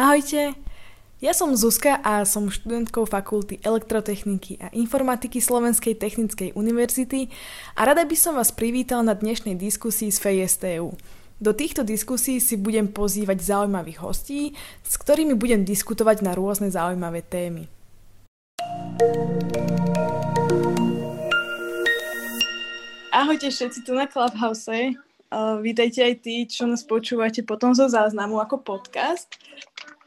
Ahojte, ja som Zuzka a som študentkou Fakulty elektrotechniky a informatiky Slovenskej technickej univerzity a rada by som vás privítal na dnešnej diskusii z FESTU. Do týchto diskusí si budem pozývať zaujímavých hostí, s ktorými budem diskutovať na rôzne zaujímavé témy. Ahojte všetci tu na Clubhouse. Uh, vítajte aj tí, čo nás počúvate potom zo záznamu ako podcast.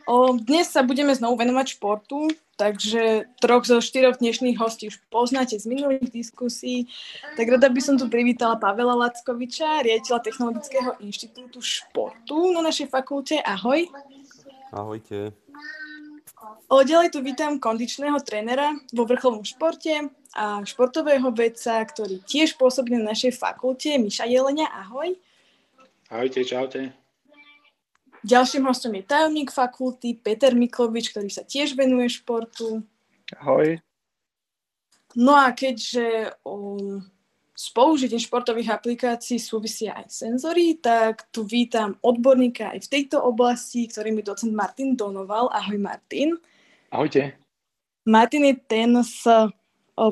O, dnes sa budeme znovu venovať športu, takže troch zo štyroch dnešných hostí už poznáte z minulých diskusí. Tak rada by som tu privítala Pavela Lackoviča, riaditeľa Technologického inštitútu športu na našej fakulte. Ahoj. Ahojte. O, ďalej tu vítam kondičného trénera vo vrcholnom športe a športového vedca, ktorý tiež pôsobí na našej fakulte, Miša Jelenia. Ahoj. Ahojte, čaute. Ďalším hostom je tajomník fakulty Peter Miklovič, ktorý sa tiež venuje športu. Ahoj. No a keďže um, s použitím športových aplikácií súvisia aj senzory, tak tu vítam odborníka aj v tejto oblasti, ktorým je docent Martin Donoval. Ahoj Martin. Ahojte. Martin je ten s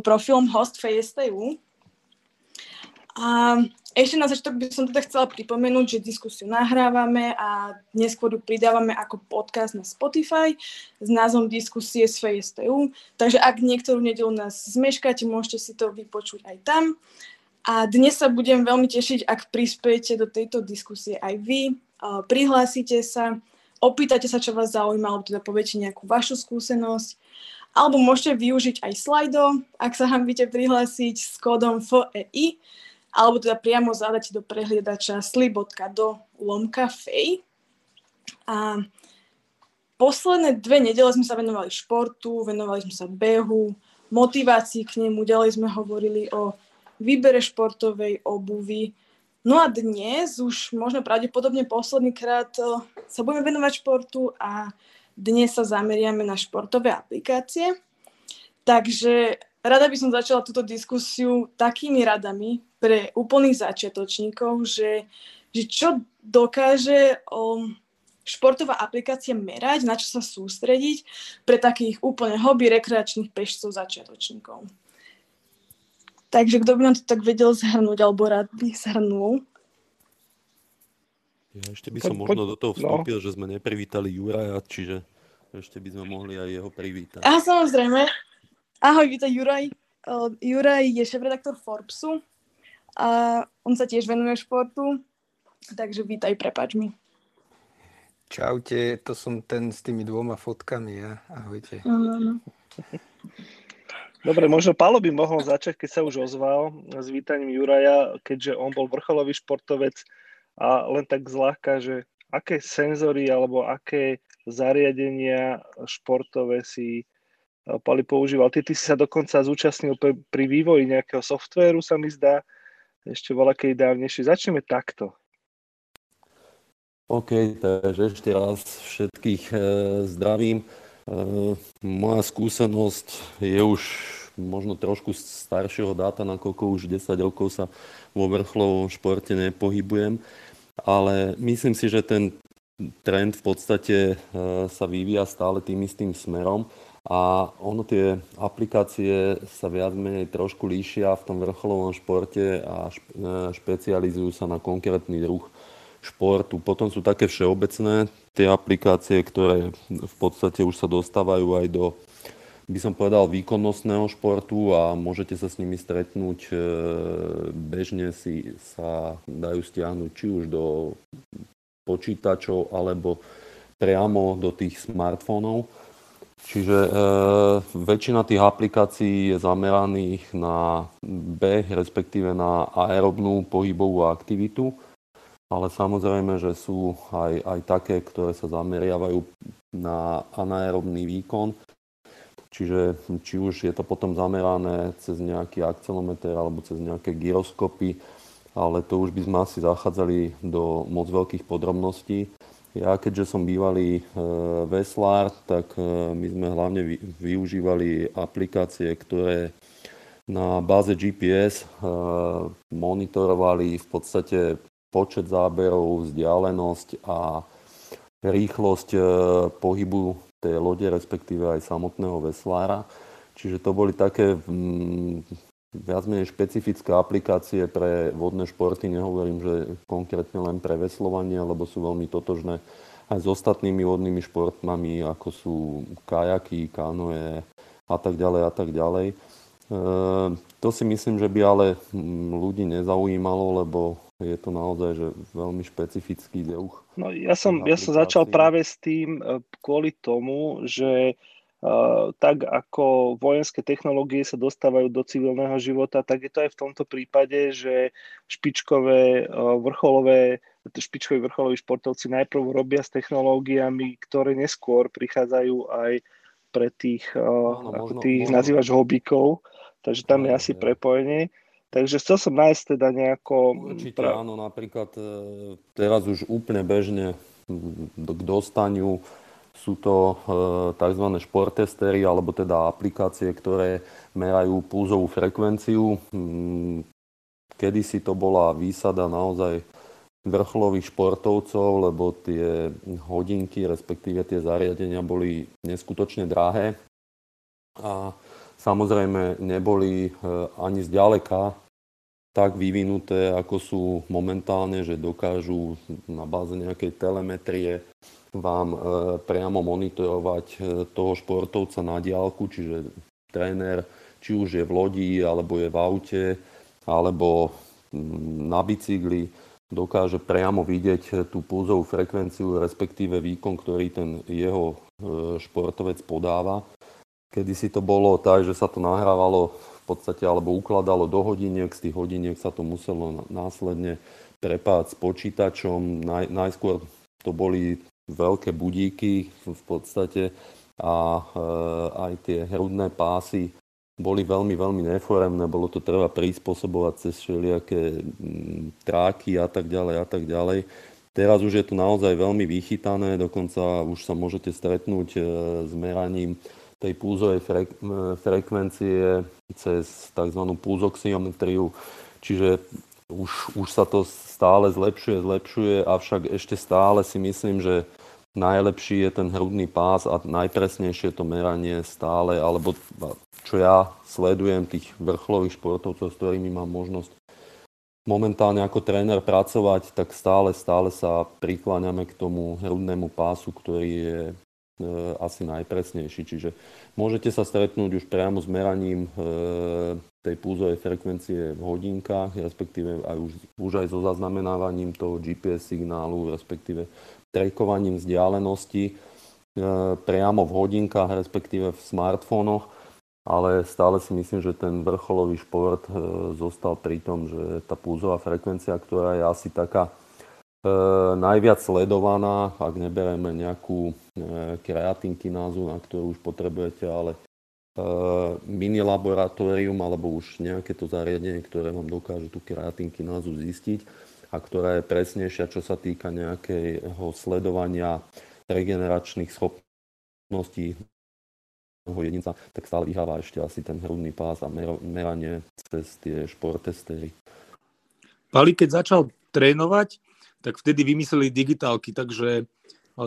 profilom host FSTU. A ešte na začiatok by som teda chcela pripomenúť, že diskusiu nahrávame a neskôr ju pridávame ako podcast na Spotify s názvom Diskusie z FSTU. Takže ak niektorú nedelu nás zmeškáte, môžete si to vypočuť aj tam. A dnes sa budem veľmi tešiť, ak prispiejete do tejto diskusie aj vy. Prihlásite sa, opýtate sa, čo vás zaujíma, alebo teda poviete nejakú vašu skúsenosť. Alebo môžete využiť aj slajdo, ak sa hambíte prihlásiť s kódom FEI alebo teda priamo zadať do prehliadača sli.do lomka fej. A posledné dve nedele sme sa venovali športu, venovali sme sa behu, motivácii k nemu, ďalej sme hovorili o výbere športovej obuvy. No a dnes, už možno pravdepodobne posledný krát, eh, sa budeme venovať športu a dnes sa zameriame na športové aplikácie. Takže rada by som začala túto diskusiu takými radami, pre úplných začiatočníkov, že, že čo dokáže um, športová aplikácia merať, na čo sa sústrediť pre takých úplne hobby rekreačných pešcov začiatočníkov. Takže kto by nám to tak vedel zhrnúť, alebo rád by zhrnul? Ja ešte by som možno do toho no. vstúpil, no. že sme neprivítali Juraja, čiže ešte by sme mohli aj jeho privítať. A samozrejme. Ahoj, vítaj Juraj. Uh, Juraj je šéf-redaktor Forbesu a on sa tiež venuje športu, takže vítaj, prepač mi. Čaute, to som ten s tými dvoma fotkami, ja. Ahojte. Uh-huh. Dobre, možno Palo by mohol začať, keď sa už ozval s vítaním Juraja, keďže on bol vrcholový športovec a len tak zľahka, že aké senzory alebo aké zariadenia športové si Pali používal. Ty, ty si sa dokonca zúčastnil pri vývoji nejakého softvéru, sa mi zdá ešte voľakej dávnejšie. Začneme takto. OK, takže ešte raz všetkých e, zdravím. E, moja skúsenosť je už možno trošku staršieho dáta, nakoľko už 10 rokov sa vo vrchlovom športe nepohybujem, ale myslím si, že ten trend v podstate e, sa vyvíja stále tým istým smerom a ono tie aplikácie sa viac menej trošku líšia v tom vrcholovom športe a e, špecializujú sa na konkrétny druh športu. Potom sú také všeobecné tie aplikácie, ktoré v podstate už sa dostávajú aj do, by som povedal, výkonnostného športu a môžete sa s nimi stretnúť. E, bežne si sa dajú stiahnuť či už do počítačov alebo priamo do tých smartfónov. Čiže e, väčšina tých aplikácií je zameraných na beh, respektíve na aerobnú pohybovú aktivitu, ale samozrejme, že sú aj, aj také, ktoré sa zameriavajú na anaerobný výkon, čiže či už je to potom zamerané cez nejaký akcelometer alebo cez nejaké gyroskopy, ale to už by sme asi zachádzali do moc veľkých podrobností. Ja keďže som bývalý e, veslár, tak e, my sme hlavne využívali aplikácie, ktoré na báze GPS e, monitorovali v podstate počet záberov, vzdialenosť a rýchlosť pohybu tej lode, respektíve aj samotného veslára. Čiže to boli také viac menej špecifické aplikácie pre vodné športy. Nehovorím, že konkrétne len pre veslovanie, lebo sú veľmi totožné aj s ostatnými vodnými športami, ako sú kajaky, kanoe a tak ďalej a tak ďalej. E, to si myslím, že by ale mm, ľudí nezaujímalo, lebo je to naozaj že veľmi špecifický druh. No, ja, som, ja som začal práve s tým e, kvôli tomu, že tak ako vojenské technológie sa dostávajú do civilného života, tak je to aj v tomto prípade, že špičkové vrcholové, špičkoví vrcholoví športovci najprv robia s technológiami, ktoré neskôr prichádzajú aj pre tých, no, ako ty ich nazývaš hobíkov, takže tam je asi prepojenie. Takže chcel som nájsť teda nejako... Určite pra... áno, napríklad e, teraz už úplne bežne k dostaniu sú to e, tzv. športestery, alebo teda aplikácie, ktoré merajú pulzovú frekvenciu. Mm, kedysi to bola výsada naozaj vrcholových športovcov, lebo tie hodinky, respektíve tie zariadenia boli neskutočne drahé a samozrejme neboli e, ani zďaleka tak vyvinuté, ako sú momentálne, že dokážu na báze nejakej telemetrie vám e, priamo monitorovať e, toho športovca na diálku, čiže tréner, či už je v lodi, alebo je v aute, alebo mm, na bicykli, dokáže priamo vidieť e, tú pulzovú frekvenciu, respektíve výkon, ktorý ten jeho športovec podáva. Kedy si to bolo tak, že sa to nahrávalo v podstate alebo ukladalo do hodiniek, z tých hodiniek sa to muselo následne prepáť s počítačom. Naj, najskôr to boli veľké budíky v podstate a e, aj tie hrudné pásy boli veľmi, veľmi neforemné, bolo to treba prispôsobovať cez všelijaké mm, tráky a tak ďalej a tak ďalej. Teraz už je to naozaj veľmi vychytané, dokonca už sa môžete stretnúť e, s meraním tej púzovej frek- frekvencie cez tzv. púzoxiometriu, čiže už, už sa to stále zlepšuje, zlepšuje, avšak ešte stále si myslím, že najlepší je ten hrudný pás a najpresnejšie to meranie stále, alebo čo ja sledujem tých vrcholových športovcov, s ktorými mám možnosť momentálne ako tréner pracovať, tak stále, stále sa prikláňame k tomu hrudnému pásu, ktorý je e, asi najpresnejší. Čiže môžete sa stretnúť už priamo s meraním e, tej púzovej frekvencie v hodinkách, respektíve aj už, už aj so zaznamenávaním toho GPS signálu, respektíve trekovaním vzdialenosti e, priamo v hodinkách, respektíve v smartfónoch, ale stále si myslím, že ten vrcholový šport e, zostal pri tom, že tá púzová frekvencia, ktorá je asi taká e, najviac sledovaná, ak nebereme nejakú kreatinkinázu, na ktorú už potrebujete, ale mini laboratórium alebo už nejaké to zariadenie, ktoré vám dokáže tú kreatinkinázu zistiť a ktorá je presnejšia, čo sa týka nejakého sledovania regeneračných schopností jedinca, tak stále vyhráva ešte asi ten hrudný pás a meranie cez tie športestery. Pali, keď začal trénovať, tak vtedy vymysleli digitálky, takže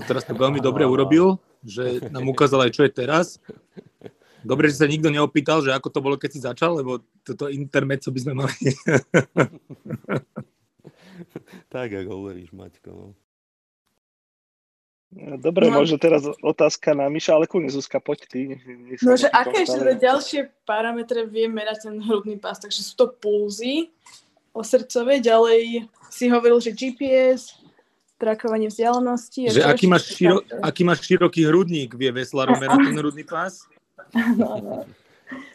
teraz to veľmi dobre urobil, že nám ukázal aj, čo je teraz. Dobre, že sa nikto neopýtal, že ako to bolo, keď si začal, lebo toto intermezzo by sme mali. tak, ako hovoríš, Maťko. No. Dobre, no, možno teraz otázka na Miša, ale kľudne Zuzka, poď ty. No, že aké ešte teda ďalšie parametre vie merať ten hrudný pás? Takže sú to pulzy o srdcové, ďalej si hovoril, že GPS, trakovanie vzdialenosti. Že aký máš, širo, aký máš široký hrudník, vie veslarom merať ten hrudný pás? No, no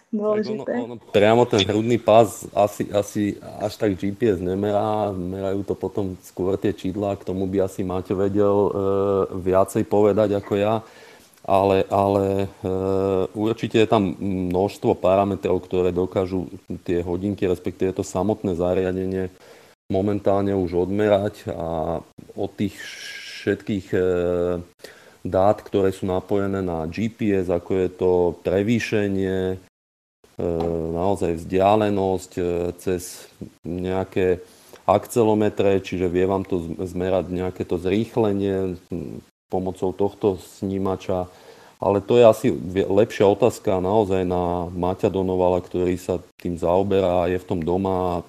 dôležité. Ono, ono, priamo ten hrudný pás asi, asi až tak GPS nemerá, merajú to potom skôr tie čídla, k tomu by asi Maťo vedel e, viacej povedať ako ja, ale, ale e, určite je tam množstvo parametrov, ktoré dokážu tie hodinky, respektíve to samotné zariadenie momentálne už odmerať a od tých všetkých e, dát, ktoré sú napojené na GPS, ako je to prevýšenie, naozaj vzdialenosť e, cez nejaké akcelometre, čiže vie vám to zmerať nejaké to zrýchlenie, pomocou tohto snímača. Ale to je asi lepšia otázka naozaj na Maťa Donovala, ktorý sa tým zaoberá a je v tom doma.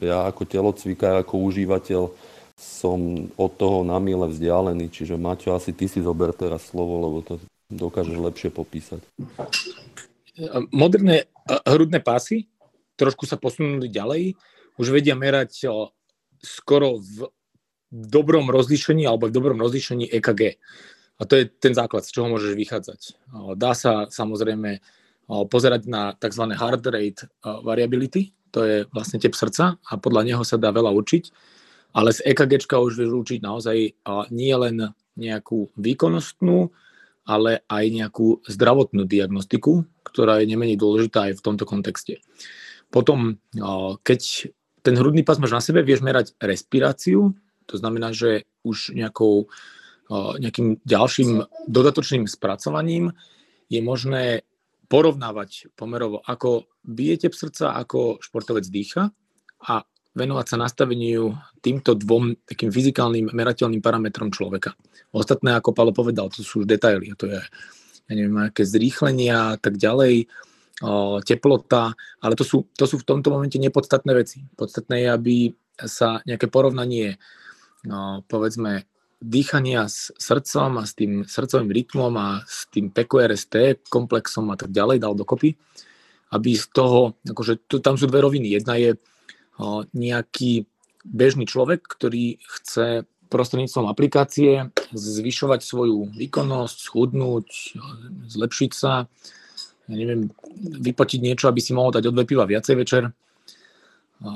Ja ako telocvikár, ako užívateľ som od toho na mile vzdialený. Čiže Maťo, asi ty si zober teraz slovo, lebo to dokážeš lepšie popísať. Moderné hrudné pásy trošku sa posunuli ďalej. Už vedia merať skoro v dobrom rozlíšení alebo v dobrom rozlíšení EKG. A to je ten základ, z čoho môžeš vychádzať. Dá sa samozrejme pozerať na tzv. heart rate variability, to je vlastne tep srdca a podľa neho sa dá veľa učiť, ale z EKG už vieš učiť naozaj nie len nejakú výkonnostnú, ale aj nejakú zdravotnú diagnostiku, ktorá je nemenej dôležitá aj v tomto kontexte. Potom, keď ten hrudný pás máš na sebe, vieš merať respiráciu, to znamená, že už nejakou nejakým ďalším dodatočným spracovaním je možné porovnávať pomerovo, ako bije tep srdca, ako športovec dýcha a venovať sa nastaveniu týmto dvom takým fyzikálnym merateľným parametrom človeka. Ostatné, ako Palo povedal, to sú už detaily. To je, ja neviem, aké zrýchlenia a tak ďalej, o, teplota, ale to sú, to sú v tomto momente nepodstatné veci. Podstatné je, aby sa nejaké porovnanie, no, povedzme, dýchania s srdcom a s tým srdcovým rytmom a s tým PQRST komplexom a tak ďalej dal dokopy, aby z toho, akože tu, tam sú dve roviny. Jedna je nejaký bežný človek, ktorý chce prostredníctvom aplikácie zvyšovať svoju výkonnosť, schudnúť, zlepšiť sa, neviem, vypotiť niečo, aby si mohol dať o piva viacej večer.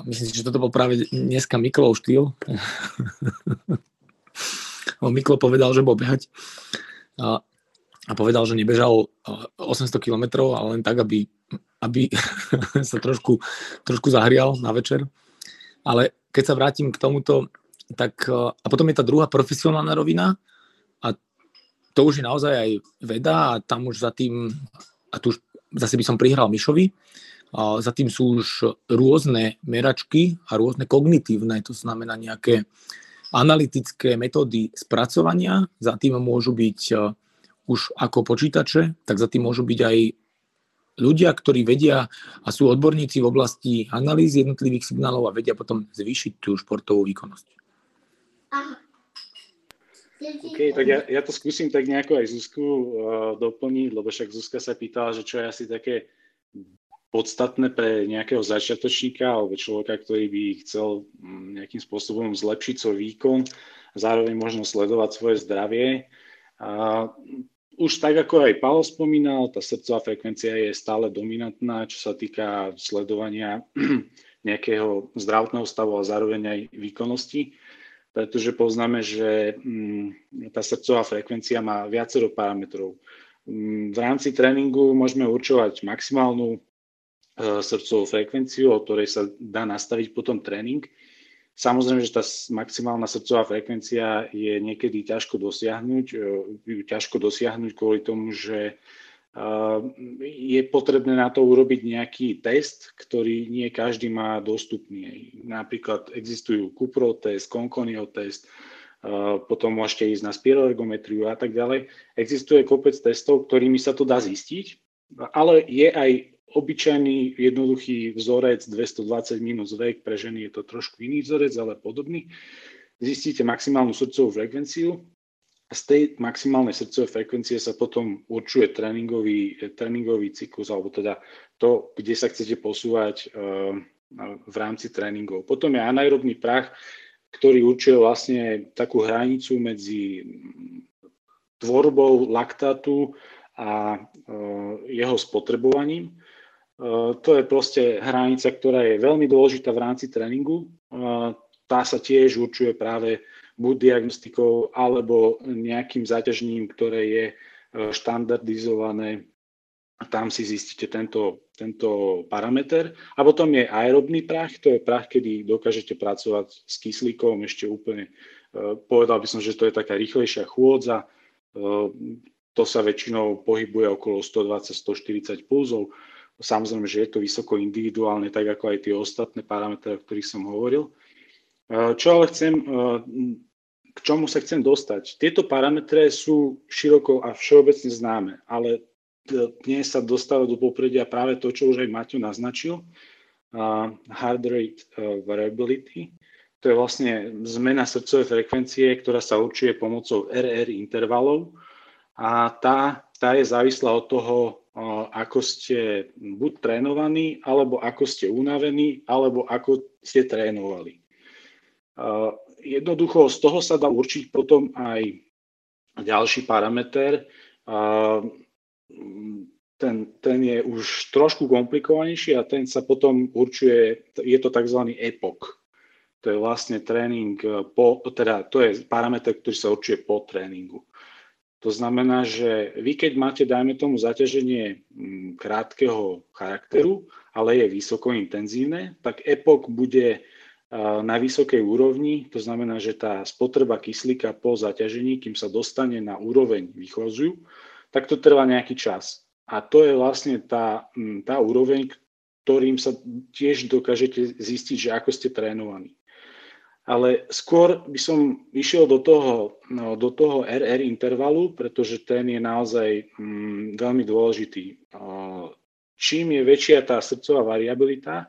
Myslím si, že toto bol práve dneska Miklov štýl. Miklo povedal, že bol behať a, a povedal, že nebežal 800 km, ale len tak, aby, aby sa trošku, trošku zahrial na večer. Ale keď sa vrátim k tomuto, tak a potom je tá druhá profesionálna rovina a to už je naozaj aj veda a tam už za tým, a tu už zase by som prihral Mišovi, a za tým sú už rôzne meračky a rôzne kognitívne, to znamená nejaké analytické metódy spracovania, za tým môžu byť e, už ako počítače, tak za tým môžu byť aj ľudia, ktorí vedia a sú odborníci v oblasti analýzy jednotlivých signálov a vedia potom zvýšiť tú športovú výkonnosť. OK, tak ja, ja to skúsim tak nejako aj Zuzku uh, doplniť, lebo však Zuzka sa pýtala, že čo je asi také podstatné pre nejakého začiatočníka alebo človeka, ktorý by chcel mm, nejakým spôsobom zlepšiť svoj výkon, zároveň možno sledovať svoje zdravie. A už tak, ako aj Paolo spomínal, tá srdcová frekvencia je stále dominantná, čo sa týka sledovania nejakého zdravotného stavu a zároveň aj výkonnosti, pretože poznáme, že mm, tá srdcová frekvencia má viacero parametrov. Mm, v rámci tréningu môžeme určovať maximálnu E, srdcovú frekvenciu, o ktorej sa dá nastaviť potom tréning. Samozrejme, že tá maximálna srdcová frekvencia je niekedy ťažko dosiahnuť, e, ťažko dosiahnuť kvôli tomu, že e, je potrebné na to urobiť nejaký test, ktorý nie každý má dostupný. Napríklad existujú Cupro test, Conconio test, potom môžete ísť na spiroergometriu a tak ďalej. Existuje kopec testov, ktorými sa to dá zistiť, ale je aj obyčajný jednoduchý vzorec 220 minus vek, pre ženy je to trošku iný vzorec, ale podobný. Zistíte maximálnu srdcovú frekvenciu a z tej maximálnej srdcovej frekvencie sa potom určuje tréningový, tréningový cyklus, alebo teda to, kde sa chcete posúvať uh, v rámci tréningov. Potom je anaerobný prach, ktorý určuje vlastne takú hranicu medzi tvorbou laktátu a uh, jeho spotrebovaním. Eh, to je proste hranica, ktorá je veľmi dôležitá v rámci tréningu. Eh, tá sa tiež určuje práve buď diagnostikou alebo nejakým zaťažením, ktoré je eh, štandardizované. Tam si zistíte tento, tento parameter. A potom je aerobný prach, to je prach, kedy dokážete pracovať s kyslíkom ešte úplne. Povedal by som, že to je taká rýchlejšia chôdza. To sa väčšinou pohybuje okolo 120-140 pulzov Samozrejme, že je to vysoko individuálne, tak ako aj tie ostatné parametre, o ktorých som hovoril. Čo ale chcem k čomu sa chcem dostať. Tieto parametre sú široko a všeobecne známe, ale dnes sa dostáva do popredia práve to, čo už aj Maťo naznačil, heart rate variability. To je vlastne zmena srdcovej frekvencie, ktorá sa určuje pomocou RR intervalov a tá, tá je závislá od toho, ako ste buď trénovaní, alebo ako ste unavení, alebo ako ste trénovali. Jednoducho z toho sa dá určiť potom aj ďalší parameter, ten, ten je už trošku komplikovanejší a ten sa potom určuje, je to tzv. EPOC. To je vlastne tréning, po, teda to je parameter, ktorý sa určuje po tréningu. To znamená, že vy keď máte, dajme tomu, zaťaženie mm, krátkeho charakteru, ale je vysoko intenzívne, tak EPOC bude na vysokej úrovni, to znamená, že tá spotreba kyslíka po zaťažení, kým sa dostane na úroveň výchoziu, tak to trvá nejaký čas. A to je vlastne tá, mm, tá úroveň, ktorým sa tiež dokážete zistiť, že ako ste trénovaní. Ale skôr by som išiel do toho, no, do toho RR intervalu, pretože ten je naozaj mm, veľmi dôležitý. Čím je väčšia tá srdcová variabilita,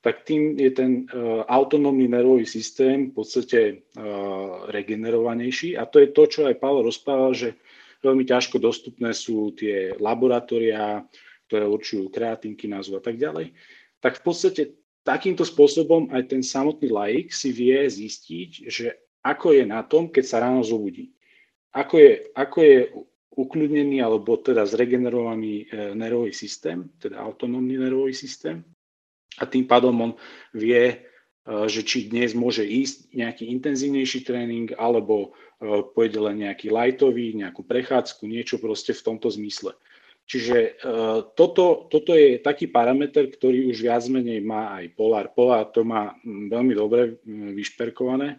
tak tým je ten uh, autonómny nervový systém v podstate uh, regenerovanejší. A to je to, čo aj Pavel rozprával, že Veľmi ťažko dostupné sú tie laboratória, ktoré určujú kreatínky, názvu a tak ďalej. Tak v podstate takýmto spôsobom aj ten samotný laik si vie zistiť, že ako je na tom, keď sa ráno zobudí. Ako je, ako je ukľudnený alebo teda zregenerovaný e, nervový systém, teda autonómny nervový systém. A tým pádom on vie, e, že či dnes môže ísť nejaký intenzívnejší tréning alebo E, pôjde len nejaký lightový, nejakú prechádzku, niečo proste v tomto zmysle. Čiže e, toto, toto je taký parameter, ktorý už viac menej má aj Polar. Polar to má veľmi dobre vyšperkované.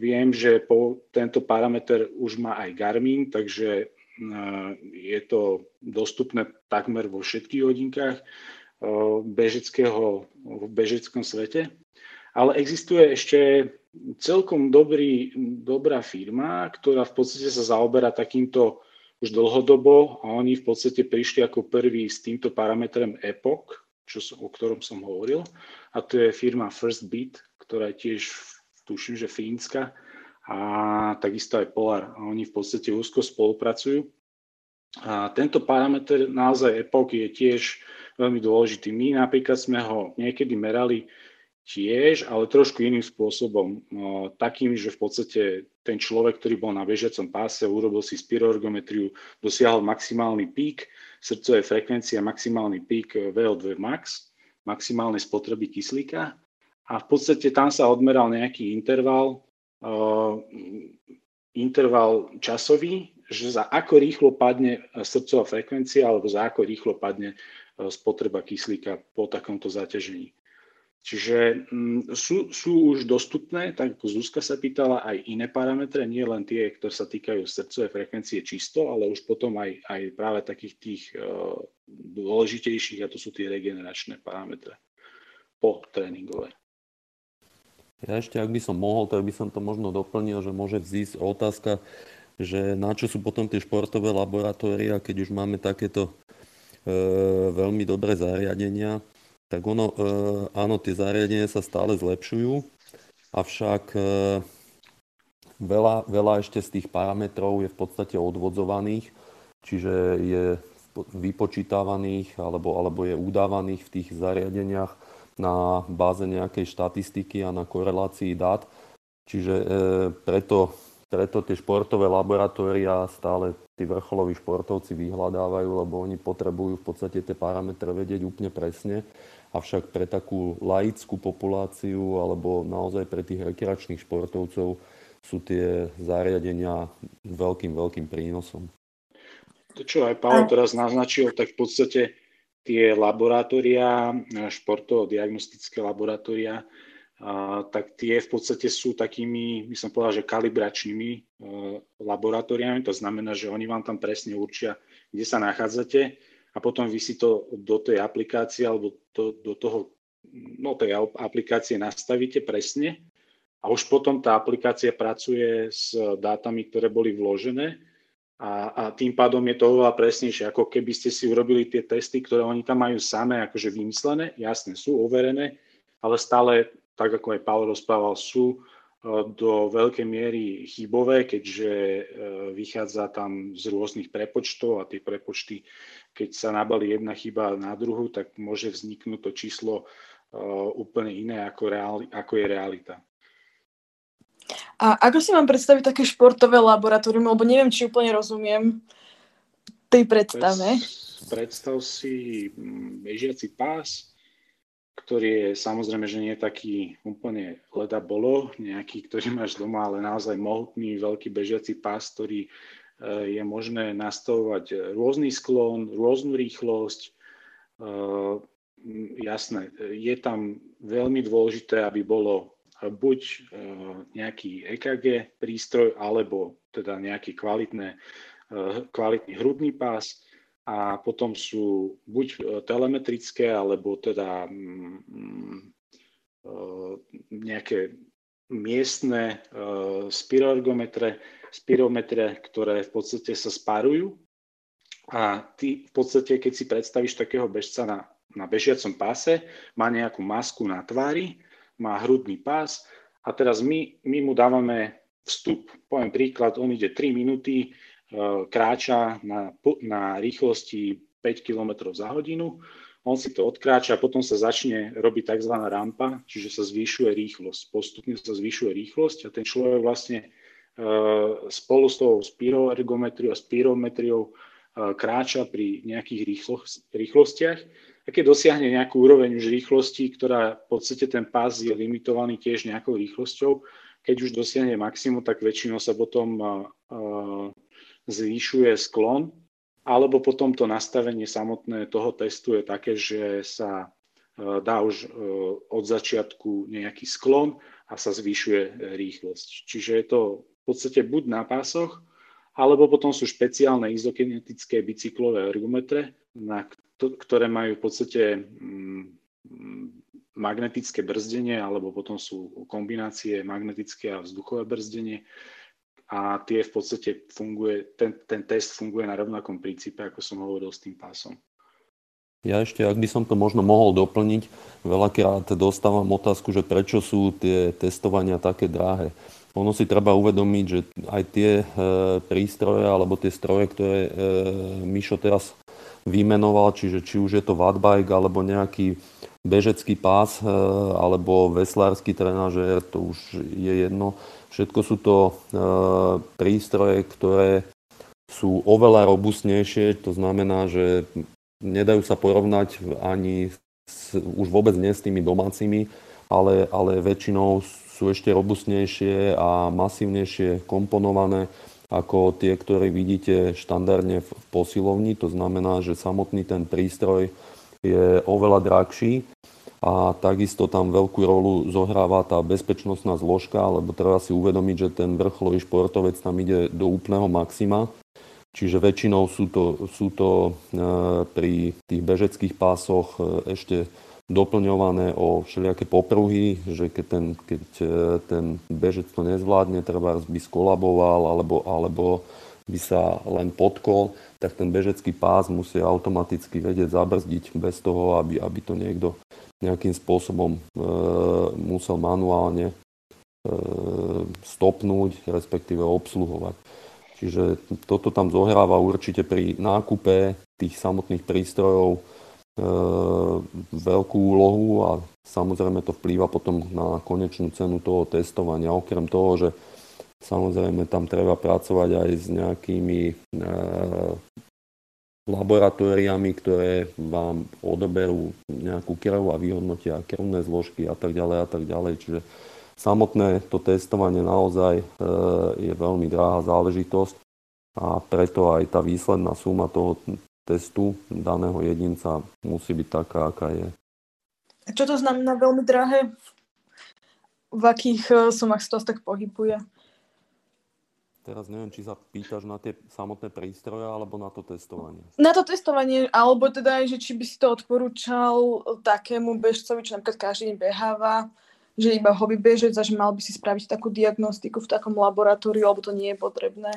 Viem, že po, tento parameter už má aj Garmin, takže e, je to dostupné takmer vo všetkých hodinkách bežeckého, v bežeckom svete. Ale existuje ešte celkom dobrý, dobrá firma, ktorá v podstate sa zaoberá takýmto už dlhodobo a oni v podstate prišli ako prví s týmto parametrom EPOC, čo som, o ktorom som hovoril. A to je firma First Beat, ktorá je tiež, tuším, že fínska a takisto aj Polar. A oni v podstate úzko spolupracujú. A tento parameter naozaj EPOC je tiež veľmi dôležitý. My napríklad sme ho niekedy merali tiež, ale trošku iným spôsobom. Takým, že v podstate ten človek, ktorý bol na bežiacom páse, urobil si spiroergometriu, dosiahol maximálny pík srdcovej frekvencie maximálny pík VO2 max, maximálnej spotreby kyslíka a v podstate tam sa odmeral nejaký interval, uh, interval časový, že za ako rýchlo padne srdcová frekvencia alebo za ako rýchlo padne spotreba kyslíka po takomto zaťažení. Čiže mm, sú, sú už dostupné, tak ako Zuzka sa pýtala, aj iné parametre, nie len tie, ktoré sa týkajú srdcovej frekvencie čisto, ale už potom aj, aj práve takých tých uh, dôležitejších, a to sú tie regeneračné parametre po tréningové. Ja ešte, ak by som mohol, tak by som to možno doplnil, že môže vzísť otázka, že na čo sú potom tie športové laboratória, keď už máme takéto e, veľmi dobré zariadenia, tak ono, e, áno, tie zariadenia sa stále zlepšujú, avšak e, veľa, veľa ešte z tých parametrov je v podstate odvodzovaných, čiže je vypočítavaných alebo, alebo je udávaných v tých zariadeniach na báze nejakej štatistiky a na korelácii dát. Čiže e, preto, preto tie športové laboratória stále tí vrcholoví športovci vyhľadávajú, lebo oni potrebujú v podstate tie parametre vedieť úplne presne avšak pre takú laickú populáciu alebo naozaj pre tých rekreačných športovcov sú tie zariadenia veľkým, veľkým prínosom. To, čo aj Pavel teraz naznačil, tak v podstate tie laboratória, športovo-diagnostické laboratória, tak tie v podstate sú takými, by som povedal, že kalibračnými e, laboratóriami. To znamená, že oni vám tam presne určia, kde sa nachádzate a potom vy si to do tej aplikácie alebo to, do toho, no tej aplikácie nastavíte presne a už potom tá aplikácia pracuje s dátami, ktoré boli vložené a, a tým pádom je to oveľa presnejšie, ako keby ste si urobili tie testy, ktoré oni tam majú samé akože vymyslené, jasné, sú overené, ale stále, tak ako aj Pavel rozprával, sú do veľkej miery chybové, keďže e, vychádza tam z rôznych prepočtov a tie prepočty, keď sa nabali jedna chyba na druhu, tak môže vzniknúť to číslo e, úplne iné, ako, reál, ako je realita. A ako si mám predstaviť také športové laboratórium, lebo neviem, či úplne rozumiem tej predstave. Predstav si mm, bežiaci pás, ktorý je samozrejme, že nie taký úplne leda bolo, nejaký, ktorý máš doma, ale naozaj mohutný, veľký bežiaci pás, ktorý e, je možné nastavovať rôzny sklon, rôznu rýchlosť. E, jasné, je tam veľmi dôležité, aby bolo buď e, nejaký EKG prístroj, alebo teda nejaký kvalitné, kvalitný hrudný pás a potom sú buď e, telemetrické, alebo teda mm, mm, e, nejaké miestne e, spiroergometre, spirometre, ktoré v podstate sa spárujú. A ty v podstate, keď si predstavíš takého bežca na, na bežiacom páse, má nejakú masku na tvári, má hrudný pás a teraz my, my mu dávame vstup. Poviem príklad, on ide 3 minúty, kráča na, na rýchlosti 5 km za hodinu, on si to odkráča a potom sa začne robiť tzv. rampa, čiže sa zvyšuje rýchlosť. Postupne sa zvyšuje rýchlosť a ten človek vlastne e, spolu s tou spiroergometriou a spirometriou e, kráča pri nejakých rýchlostiach a keď dosiahne nejakú úroveň už rýchlosti, ktorá v podstate ten pás je limitovaný tiež nejakou rýchlosťou, keď už dosiahne maximum, tak väčšinou sa potom zvyšuje sklon, alebo potom to nastavenie samotné toho testu je také, že sa e, dá už e, od začiatku nejaký sklon a sa zvyšuje rýchlosť. Čiže je to v podstate buď na pásoch, alebo potom sú špeciálne izokinetické bicyklové ergometre, na ktoré majú v podstate mm, magnetické brzdenie, alebo potom sú kombinácie magnetické a vzduchové brzdenie, a tie v podstate funguje, ten, ten test funguje na rovnakom princípe, ako som hovoril s tým pásom. Ja ešte, ak by som to možno mohol doplniť, veľakrát dostávam otázku, že prečo sú tie testovania také drahé. Ono si treba uvedomiť, že aj tie e, prístroje alebo tie stroje, ktoré e, Mišo teraz vymenoval, čiže či už je to wattbike alebo nejaký bežecký pás e, alebo veslársky trenažér, to už je jedno Všetko sú to e, prístroje, ktoré sú oveľa robustnejšie, to znamená, že nedajú sa porovnať ani s, už vôbec nie s tými domácimi, ale, ale väčšinou sú ešte robustnejšie a masívnejšie komponované ako tie, ktoré vidíte štandardne v posilovni. To znamená, že samotný ten prístroj je oveľa drahší a takisto tam veľkú rolu zohráva tá bezpečnostná zložka, lebo treba si uvedomiť, že ten vrcholový športovec tam ide do úplného maxima. Čiže väčšinou sú to, sú to e, pri tých bežeckých pásoch e, ešte doplňované o všelijaké popruhy, že keď ten, keď e, ten bežec to nezvládne, treba by skolaboval alebo, alebo by sa len podkol, tak ten bežecký pás musí automaticky vedieť zabrzdiť bez toho, aby, aby to niekto nejakým spôsobom e, musel manuálne e, stopnúť, respektíve obsluhovať. Čiže toto tam zohráva určite pri nákupe tých samotných prístrojov e, veľkú úlohu a samozrejme to vplýva potom na konečnú cenu toho testovania. Okrem toho, že samozrejme tam treba pracovať aj s nejakými e, laboratóriami, ktoré vám odoberú nejakú krv a vyhodnotia krvné zložky a tak ďalej a tak ďalej. Čiže samotné to testovanie naozaj e, je veľmi drahá záležitosť a preto aj tá výsledná suma toho testu daného jedinca musí byť taká, aká je. A čo to znamená veľmi drahé? V akých e, sumách sa to tak pohybuje? Teraz neviem, či sa pýtaš na tie samotné prístroje alebo na to testovanie. Na to testovanie, alebo teda že či by si to odporúčal takému bežcovi, čo napríklad každý deň beháva, že iba hobby bežec a že mal by si spraviť takú diagnostiku v takom laboratóriu, alebo to nie je potrebné?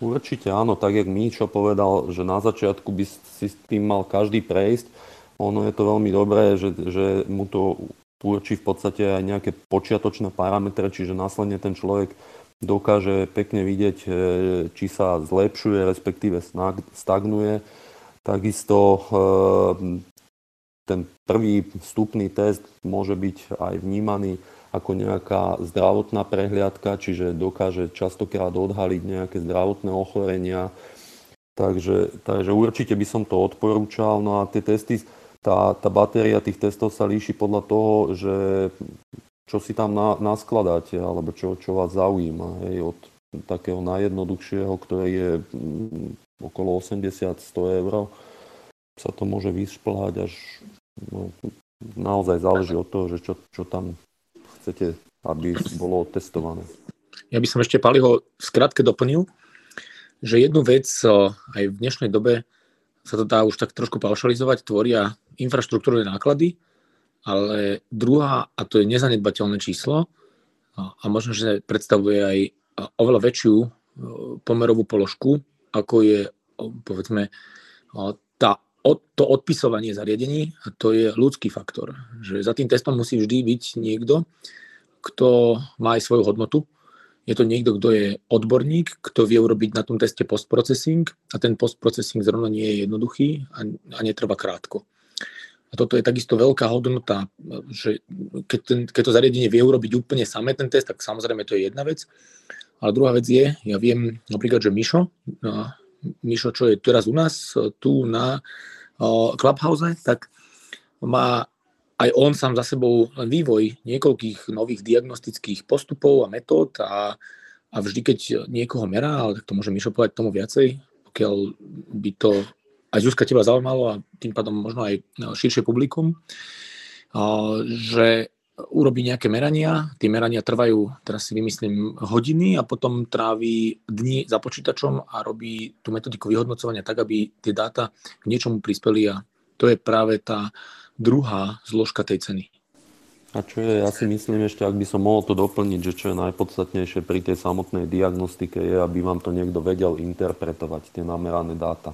Určite áno, tak jak Míčo povedal, že na začiatku by si s tým mal každý prejsť. Ono je to veľmi dobré, že, že mu to určí v podstate aj nejaké počiatočné parametre, čiže následne ten človek dokáže pekne vidieť, e, či sa zlepšuje, respektíve stagnuje. Takisto e, ten prvý vstupný test môže byť aj vnímaný ako nejaká zdravotná prehliadka, čiže dokáže častokrát odhaliť nejaké zdravotné ochorenia. Takže, takže určite by som to odporúčal. No a tie testy, tá, tá batéria tých testov sa líši podľa toho, že čo si tam na, naskladáte, alebo čo, čo vás zaujíma. Hej, od takého najjednoduchšieho, ktorý je mm, okolo 80-100 eur, sa to môže vyšplhať až no, naozaj záleží od toho, že čo, čo tam chcete, aby bolo testované. Ja by som ešte Paliho skrátke doplnil, že jednu vec aj v dnešnej dobe sa to dá už tak trošku paušalizovať, tvoria infraštruktúrne náklady, ale druhá, a to je nezanedbateľné číslo, a možno, že predstavuje aj oveľa väčšiu pomerovú položku, ako je, povedzme, tá, to odpisovanie zariadení, a to je ľudský faktor. Že za tým testom musí vždy byť niekto, kto má aj svoju hodnotu. Je to niekto, kto je odborník, kto vie urobiť na tom teste postprocessing a ten postprocessing zrovna nie je jednoduchý a, a netrvá krátko. A toto je takisto veľká hodnota, že keď, ten, keď to zariadenie vie urobiť úplne samé ten test, tak samozrejme to je jedna vec. Ale druhá vec je, ja viem napríklad, že Mišo, Mišo, čo je teraz u nás, tu na Clubhouse, tak má aj on sám za sebou len vývoj niekoľkých nových diagnostických postupov a metód a, a vždy, keď niekoho merá, ale tak to môže Mišo povedať tomu viacej, pokiaľ by to aj Zuzka teba zaujímalo a tým pádom možno aj no, širšie publikum, že urobí nejaké merania, tie merania trvajú, teraz si vymyslím, hodiny a potom trávi dni za počítačom a robí tú metodiku vyhodnocovania tak, aby tie dáta k niečomu prispeli. A to je práve tá druhá zložka tej ceny. A čo je, ja si myslím ešte, ak by som mohol to doplniť, že čo je najpodstatnejšie pri tej samotnej diagnostike je, aby vám to niekto vedel interpretovať, tie namerané dáta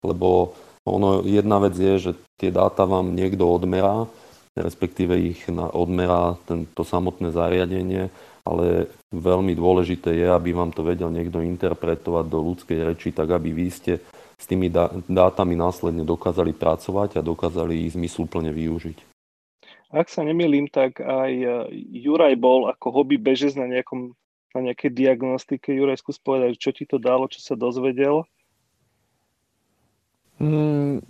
lebo ono, jedna vec je, že tie dáta vám niekto odmerá, respektíve ich odmerá to samotné zariadenie, ale veľmi dôležité je, aby vám to vedel niekto interpretovať do ľudskej reči, tak aby vy ste s tými dátami následne dokázali pracovať a dokázali ich zmysluplne využiť. Ak sa nemýlim, tak aj e, Juraj bol ako hobby bežec na, nejakom, na nejakej diagnostike. Juraj, skús povedať, čo ti to dalo, čo sa dozvedel. Mm,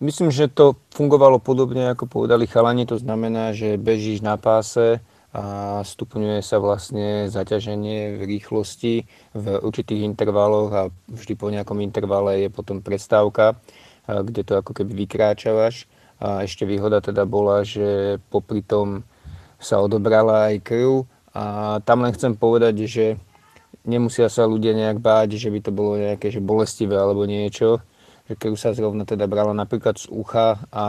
myslím, že to fungovalo podobne, ako povedali chalani. To znamená, že bežíš na páse a stupňuje sa vlastne zaťaženie v rýchlosti v určitých intervaloch a vždy po nejakom intervale je potom prestávka, kde to ako keby vykráčavaš. A ešte výhoda teda bola, že popri tom sa odobrala aj krv a tam len chcem povedať, že nemusia sa ľudia nejak báť, že by to bolo nejaké že bolestivé alebo niečo že sa zrovna teda brala napríklad z ucha a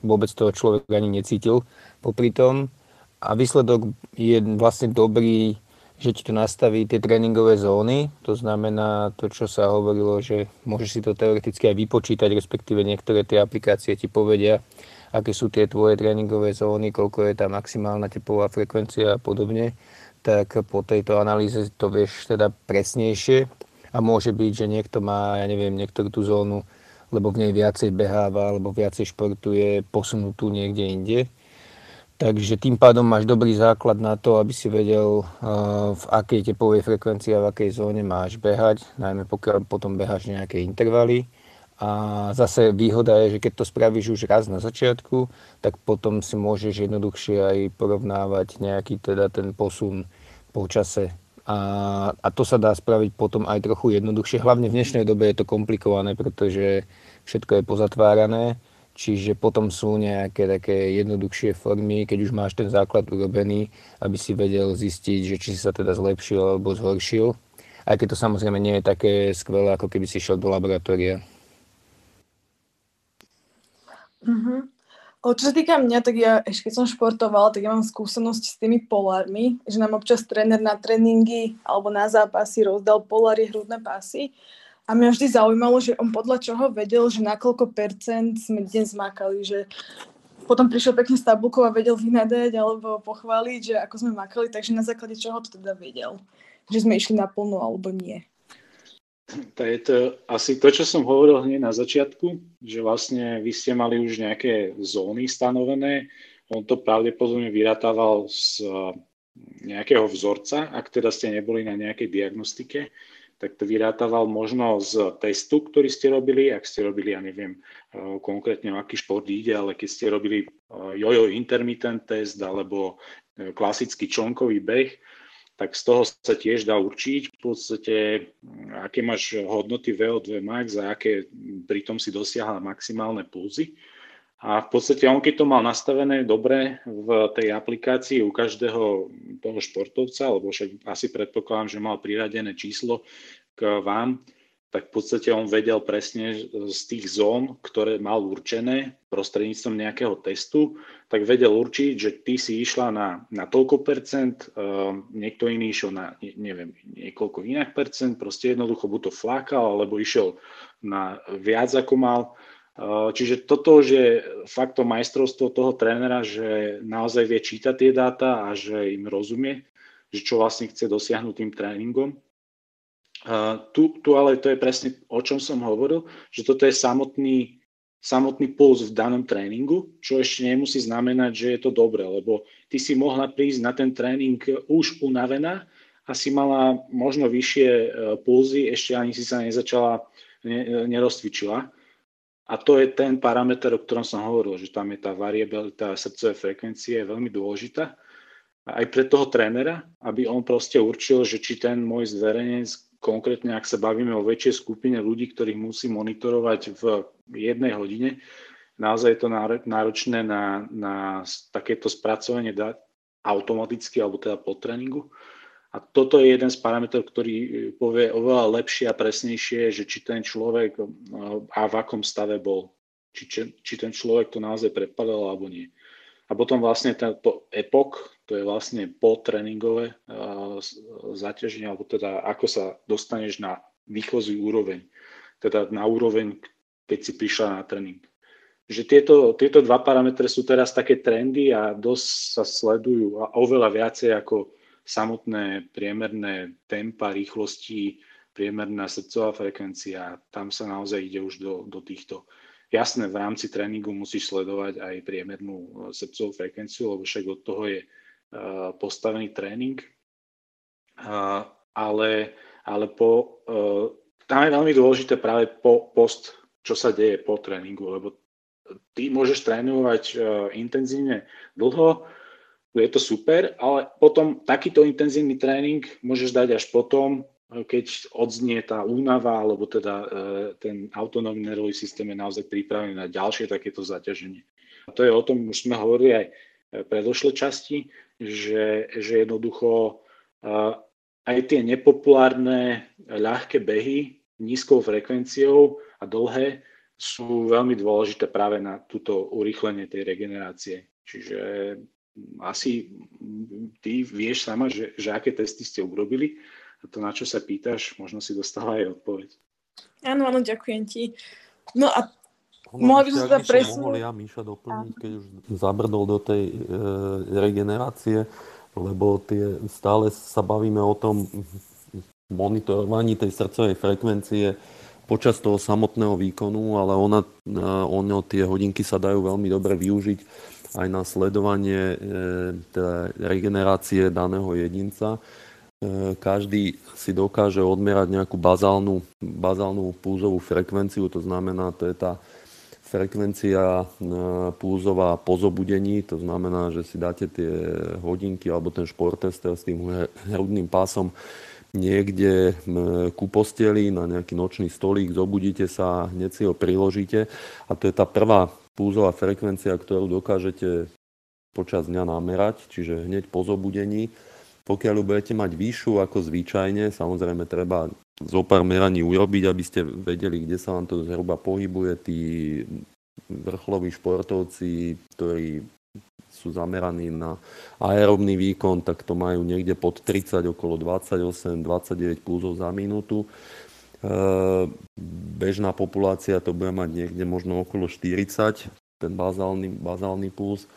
vôbec toho človek ani necítil popri tom. A výsledok je vlastne dobrý, že ti to nastaví tie tréningové zóny, to znamená to, čo sa hovorilo, že môžeš si to teoreticky aj vypočítať, respektíve niektoré tie aplikácie ti povedia, aké sú tie tvoje tréningové zóny, koľko je tá maximálna tepová frekvencia a podobne, tak po tejto analýze to vieš teda presnejšie a môže byť, že niekto má, ja neviem, niektorú tú zónu, lebo v nej viacej beháva alebo viacej športuje, posunutú niekde inde. Takže tým pádom máš dobrý základ na to, aby si vedel, v akej tepovej frekvencii a v akej zóne máš behať, najmä pokiaľ potom beháš nejaké intervaly. A zase výhoda je, že keď to spravíš už raz na začiatku, tak potom si môžeš jednoduchšie aj porovnávať nejaký teda ten posun po čase a, a to sa dá spraviť potom aj trochu jednoduchšie. Hlavne v dnešnej dobe je to komplikované, pretože všetko je pozatvárané, čiže potom sú nejaké také jednoduchšie formy, keď už máš ten základ urobený, aby si vedel zistiť, že či si sa teda zlepšil alebo zhoršil. Aj keď to samozrejme nie je také skvelé, ako keby si šiel do laboratória. Mm-hmm. O, čo sa týka mňa, tak ja ešte keď som športovala, tak ja mám skúsenosť s tými polármi, že nám občas tréner na tréningy alebo na zápasy rozdal polári hrudné pásy. A mňa vždy zaujímalo, že on podľa čoho vedel, že na koľko percent sme dnes makali, že potom prišiel pekne s tabulkou a vedel vynadať alebo pochváliť, že ako sme makali, takže na základe čoho to teda vedel, že sme išli naplno alebo nie. To je to asi to, čo som hovoril hneď na začiatku, že vlastne vy ste mali už nejaké zóny stanovené, on to pravdepodobne vyratával z nejakého vzorca, ak teda ste neboli na nejakej diagnostike, tak to vyrátával možno z testu, ktorý ste robili, ak ste robili, ja neviem eh, konkrétne o aký šport ide, ale keď ste robili eh, jojo intermittent test alebo eh, klasický člnkový beh, tak z toho sa tiež dá určiť v podstate, aké máš hodnoty VO2 max a aké pritom si dosiahla maximálne pulzy. A v podstate on, keď to mal nastavené dobre v tej aplikácii u každého toho športovca, lebo však asi predpokladám, že mal priradené číslo k vám, tak v podstate on vedel presne z tých zón, ktoré mal určené prostredníctvom nejakého testu, tak vedel určiť, že ty si išla na, na toľko percent, uh, niekto iný išiel na, ne, neviem, niekoľko inak percent, proste jednoducho buď to flákal, alebo išiel na viac ako mal. Eh, čiže toto už je faktom majstrovstvo toho trénera, že naozaj vie čítať tie dáta a že im rozumie, že čo vlastne chce dosiahnuť tým tréningom. Tu, tu ale to je presne o čom som hovoril, že toto je samotný, samotný puls v danom tréningu, čo ešte nemusí znamenať, že je to dobre, lebo ty si mohla prísť na ten tréning už unavená a si mala možno vyššie uh, pulzy, ešte ani si sa nezačala, ne, nerozcvičila a to je ten parameter, o ktorom som hovoril, že tam je tá variabilita srdcovej frekvencie je veľmi dôležitá. Aj pre toho trénera, aby on proste určil, že či ten môj zverejnec, konkrétne ak sa bavíme o väčšej skupine ľudí, ktorých musí monitorovať v jednej hodine, naozaj je to náročné na, na takéto spracovanie dát automaticky alebo teda po tréningu a toto je jeden z parametrov, ktorý e, povie oveľa lepšie a presnejšie, že či ten človek e, a v akom stave bol. Či, či, ten človek to naozaj prepadal alebo nie. A potom vlastne tento EPOK, to je vlastne potréningové zaťaženie, alebo teda ako sa dostaneš na výchozí úroveň. Teda na úroveň, keď si prišla na tréning. Že tieto, tieto dva parametre sú teraz také trendy a dosť sa sledujú a oveľa viacej ako samotné priemerné tempa, rýchlosti, priemerná srdcová frekvencia, tam sa naozaj ide už do, do týchto. Jasné, v rámci tréningu musíš sledovať aj priemernú e, srdcovú frekvenciu, lebo však od toho je postavený tréning. Uh, ale, ale po, uh, tam je veľmi dôležité práve po, post, čo sa deje po tréningu, lebo ty môžeš trénovať intenzívne dlho, je to super, ale potom takýto intenzívny tréning môžeš dať až potom, keď odznie tá únava, alebo teda ten autonómny nervový systém je naozaj pripravený na ďalšie takéto zaťaženie. A to je o tom, už sme hovorili aj v predošlej časti, že, že jednoducho aj tie nepopulárne ľahké behy nízkou frekvenciou a dlhé sú veľmi dôležité práve na túto urýchlenie tej regenerácie. Čiže asi ty vieš sama, že, že aké testy ste urobili a to, na čo sa pýtaš, možno si dostala aj odpoveď. Áno, áno, ďakujem ti. No a Mohla by som sa presunúť. Mohol ja Míša doplniť, keď už zabrdol do tej e, regenerácie, lebo tie, stále sa bavíme o tom monitorovaní tej srdcovej frekvencie počas toho samotného výkonu, ale ona, e, ono, tie hodinky sa dajú veľmi dobre využiť aj na sledovanie e, teda regenerácie daného jedinca. E, každý si dokáže odmerať nejakú bazálnu, bazálnu púzovú frekvenciu, to znamená, to je tá frekvencia e, púzová po zobudení, to znamená, že si dáte tie hodinky alebo ten športester s tým hrudným pásom niekde ku posteli na nejaký nočný stolík, zobudíte sa, hneď si ho priložíte a to je tá prvá púzová frekvencia, ktorú dokážete počas dňa namerať, čiže hneď po zobudení. Pokiaľ ju budete mať vyššiu ako zvyčajne, samozrejme treba zo pár meraní urobiť, aby ste vedeli, kde sa vám to zhruba pohybuje. Tí vrcholoví športovci, ktorí sú zameraní na aerobný výkon, tak to majú niekde pod 30, okolo 28-29 pulzov za minútu. Bežná populácia to bude mať niekde možno okolo 40, ten bazálny, bazálny puls.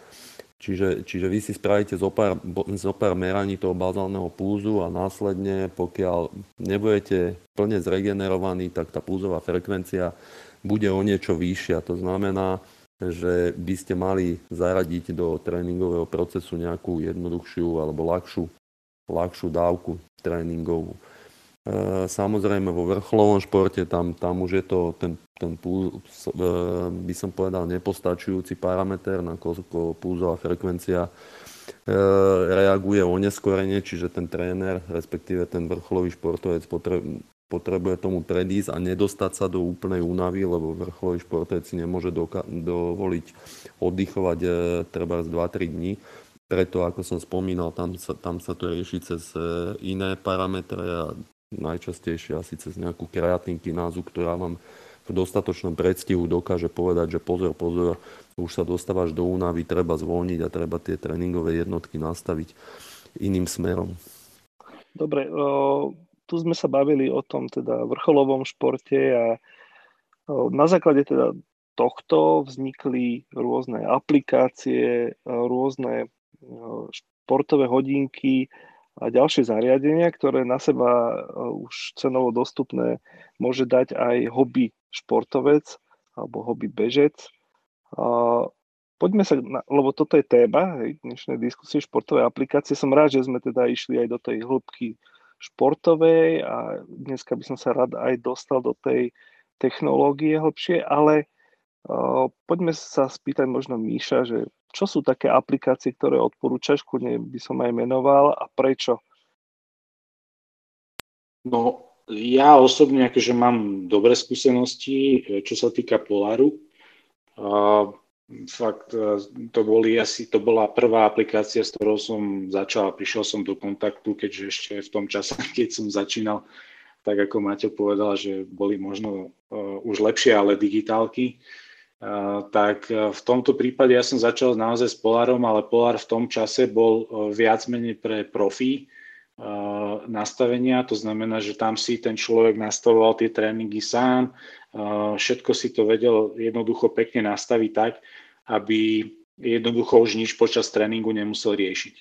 Čiže, čiže vy si spravíte zo pár, zo pár meraní toho bazálneho púzu a následne, pokiaľ nebudete plne zregenerovaní, tak tá púzová frekvencia bude o niečo vyššia. To znamená, že by ste mali zaradiť do tréningového procesu nejakú jednoduchšiu alebo ľahšiu, ľahšiu dávku tréningovú. E, samozrejme vo vrcholovom športe tam, tam už je to ten, ten púz, e, by som povedal nepostačujúci parameter, nakoľko púzová frekvencia e, reaguje oneskorene, čiže ten tréner, respektíve ten vrcholový športovec potrebuje tomu predísť a nedostať sa do úplnej únavy, lebo vrcholový športovec si nemôže dovoliť oddychovať treba z 2-3 dní. Preto, ako som spomínal, tam sa, tam sa to rieši cez iné parametre a najčastejšie asi cez nejakú kreatinkinázu, ktorá vám v dostatočnom predstihu dokáže povedať, že pozor, pozor, už sa dostávaš do únavy, treba zvolniť a treba tie tréningové jednotky nastaviť iným smerom. Dobre, o, tu sme sa bavili o tom teda vrcholovom športe a o, na základe teda tohto vznikli rôzne aplikácie, rôzne športové hodinky, a ďalšie zariadenia, ktoré na seba e, už cenovo dostupné môže dať aj hobby športovec alebo hobby bežec. Poďme sa, lebo toto je téma dnešnej diskusie športové aplikácie. Som rád, že sme teda išli aj do tej hĺbky športovej a dneska by som sa rád aj dostal do tej technológie hlbšie, ale uh, poďme sa spýtať možno Míša, že čo sú také aplikácie, ktoré odporúčaš, kľudne by som aj menoval a prečo? No, ja osobne akože mám dobré skúsenosti, čo sa týka Polaru. A fakt, e, to, boli asi, to bola prvá aplikácia, s ktorou som začal a prišiel som do kontaktu, keďže ešte v tom čase, keď som začínal, tak ako Maťo povedal, že boli možno uh, už lepšie, ale digitálky tak e, v tomto prípade ja som začal naozaj s Polarom, ale Polar v tom čase bol e, viac menej pre profi nastavenia, to znamená, že tam si ten človek nastavoval tie tréningy sám, všetko si to vedel jednoducho pekne nastaviť tak, aby jednoducho už nič počas tréningu nemusel riešiť.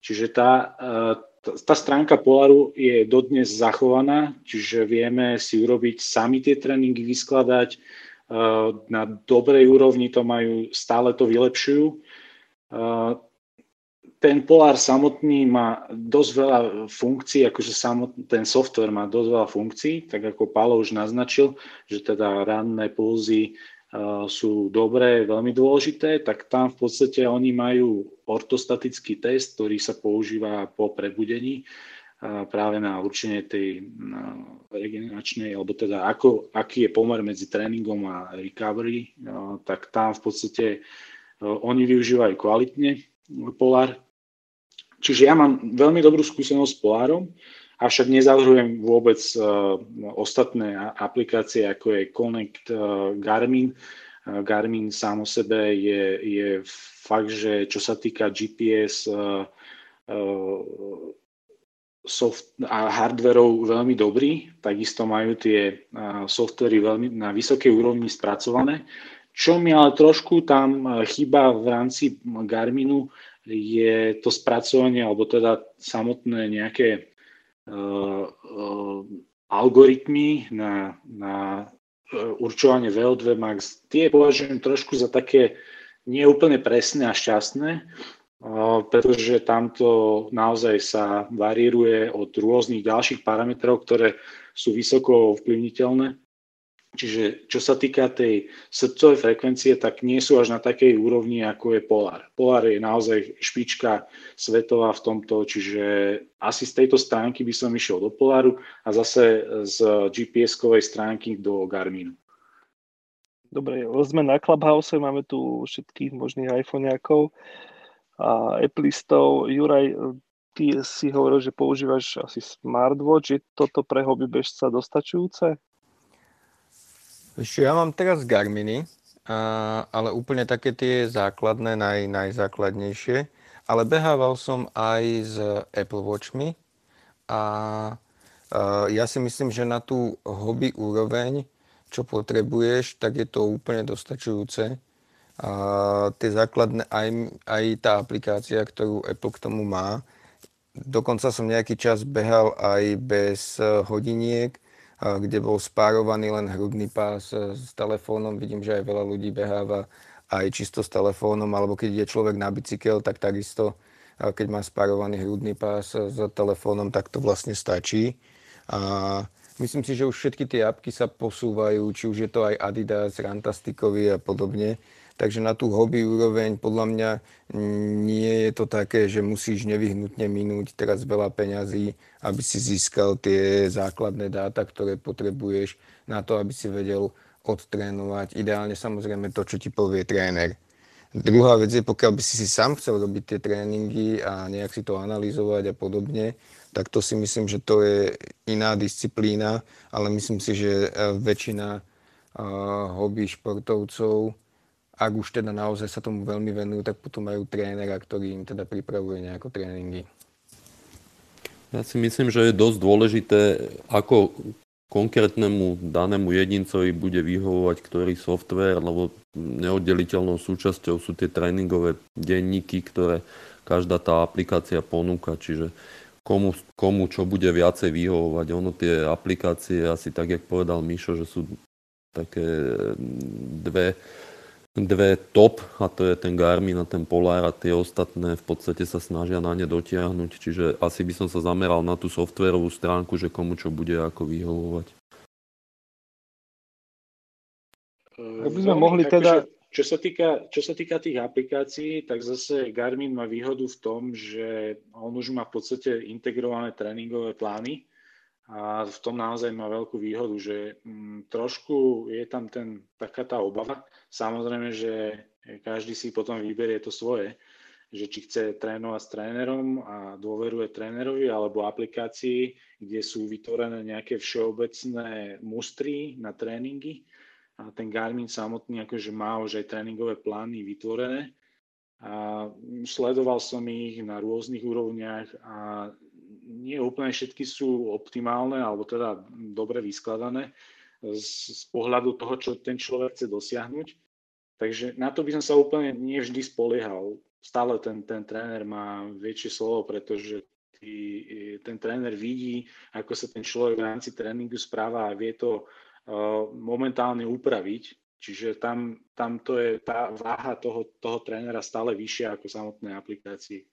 Čiže tá, tá stránka Polaru je dodnes zachovaná, čiže vieme si urobiť sami tie tréningy, vyskladať, Eh, na dobrej úrovni to majú, stále to vylepšujú. Ten Polar samotný má dosť veľa funkcií, akože samotný, ten software má dosť veľa funkcií, tak ako Pálo už naznačil, že teda ranné pulzy sú dobré, veľmi dôležité, tak tam v podstate oni majú ortostatický test, ktorý sa používa po prebudení práve na určenie tej regeneračnej, alebo teda ako, aký je pomer medzi tréningom a recovery, tak tam v podstate oni využívajú kvalitne Polar. Čiže ja mám veľmi dobrú skúsenosť s Polarom, avšak nezavrhujem vôbec ostatné aplikácie, ako je Connect Garmin. Garmin sám o sebe je, je fakt, že čo sa týka GPS, soft a hardverov veľmi dobrý, takisto majú tie softvery veľmi na vysokej úrovni spracované. Čo mi ale trošku tam chýba v rámci Garminu je to spracovanie, alebo teda samotné nejaké uh, uh, algoritmy na, na určovanie VO2 max. Tie považujem trošku za také neúplne presné a šťastné pretože tamto naozaj sa varíruje od rôznych ďalších parametrov, ktoré sú vysoko ovplyvniteľné. Čiže čo sa týka tej srdcovej frekvencie, tak nie sú až na takej úrovni, ako je Polar. Polar je naozaj špička svetová v tomto, čiže asi z tejto stránky by som išiel do Polaru a zase z GPS-kovej stránky do Garminu. Dobre, sme na Clubhouse, máme tu všetkých možných iPhoneákov a Applistov. Juraj, ty si hovoril, že používaš asi smartwatch. Je toto pre hobby bežca dostačujúce? Ešte ja mám teraz Garminy a, ale úplne také tie základné, naj, najzákladnejšie. Ale behával som aj s Apple Watchmi a, a ja si myslím, že na tú hobby úroveň, čo potrebuješ, tak je to úplne dostačujúce. A tie základné, aj, aj tá aplikácia, ktorú Apple k tomu má, dokonca som nejaký čas behal aj bez hodiniek, kde bol spárovaný len hrudný pás e, s telefónom. Vidím, že aj veľa ľudí beháva aj čisto s telefónom, alebo keď je človek na bicykel, tak takisto, keď má spárovaný hrudný pás s telefónom, tak to vlastne stačí. A myslím si, že už všetky tie apky sa posúvajú, či už je to aj Adidas, Rantasticovi a podobne. Takže na tú hobby úroveň podľa mňa nie je to také, že musíš nevyhnutne minúť teraz veľa peňazí, aby si získal tie základné dáta, ktoré potrebuješ na to, aby si vedel odtrénovať. Ideálne samozrejme to, čo ti povie tréner. Druhá vec je, pokiaľ by si si sám chcel robiť tie tréningy a nejak si to analyzovať a podobne, tak to si myslím, že to je iná disciplína, ale myslím si, že väčšina hobby športovcov ak už teda naozaj sa tomu veľmi venujú, tak potom majú trénera, ktorý im teda pripravuje nejako tréningy. Ja si myslím, že je dosť dôležité, ako konkrétnemu danému jedincovi bude vyhovovať ktorý software, lebo neoddeliteľnou súčasťou sú tie tréningové denníky, ktoré každá tá aplikácia ponúka, čiže komu, komu čo bude viacej vyhovovať. Ono tie aplikácie, asi tak, jak povedal Mišo, že sú také dve dve top, a to je ten Garmin a ten Polar a tie ostatné v podstate sa snažia na ne dotiahnuť, čiže asi by som sa zameral na tú softwarovú stránku, že komu čo bude ako vyhovovať. Ak by sme mohli teda... Čo sa, týka, čo sa týka tých aplikácií, tak zase Garmin má výhodu v tom, že on už má v podstate integrované tréningové plány, a v tom naozaj má veľkú výhodu, že mm, trošku je tam ten, taká tá obava. Samozrejme, že každý si potom vyberie to svoje, že či chce trénovať s trénerom a dôveruje trénerovi alebo aplikácii, kde sú vytvorené nejaké všeobecné mustry na tréningy. A ten Garmin samotný akože má už aj tréningové plány vytvorené. A sledoval som ich na rôznych úrovniach a nie úplne všetky sú optimálne alebo teda dobre vyskladané z, z pohľadu toho, čo ten človek chce dosiahnuť. Takže na to by som sa úplne nevždy spoliehal. Stále ten, ten tréner má väčšie slovo, pretože tý, ten tréner vidí, ako sa ten človek v rámci tréningu správa a vie to uh, momentálne upraviť. Čiže tam, tam to je tá váha toho, toho trénera stále vyššia ako samotné aplikácie.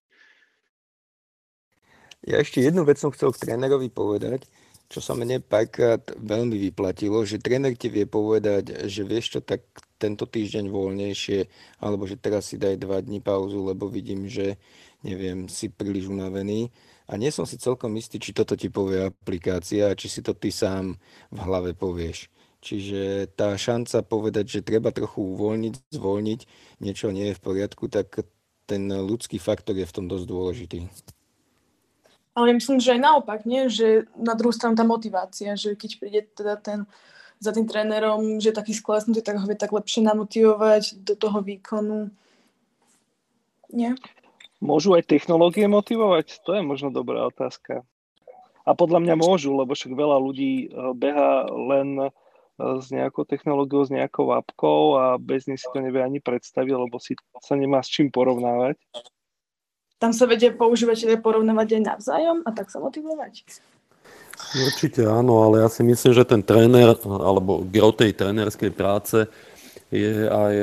Ja ešte jednu vec som chcel k trénerovi povedať, čo sa mne párkrát veľmi vyplatilo, že tréner ti vie povedať, že vieš čo, tak tento týždeň voľnejšie, alebo že teraz si daj dva dní pauzu, lebo vidím, že neviem, si príliš unavený. A nie som si celkom istý, či toto ti povie aplikácia, či si to ty sám v hlave povieš. Čiže tá šanca povedať, že treba trochu uvoľniť, zvolniť, niečo nie je v poriadku, tak ten ľudský faktor je v tom dosť dôležitý. Ale myslím, že aj naopak, nie? že na druhú stranu tá motivácia, že keď príde teda ten za tým trénerom, že je taký sklesnutý, tak ho vie tak lepšie namotivovať do toho výkonu. Nie? Môžu aj technológie motivovať? To je možno dobrá otázka. A podľa mňa môžu, lebo však veľa ľudí eh, beha len eh, s nejakou technológiou, s nejakou apkou a bez nej si to nevie ani predstaviť, lebo si sa nemá s čím porovnávať tam sa vedia používateľe porovnávať aj navzájom a tak sa motivovať. Určite áno, ale ja si myslím, že ten tréner, alebo gro tej trénerskej práce je aj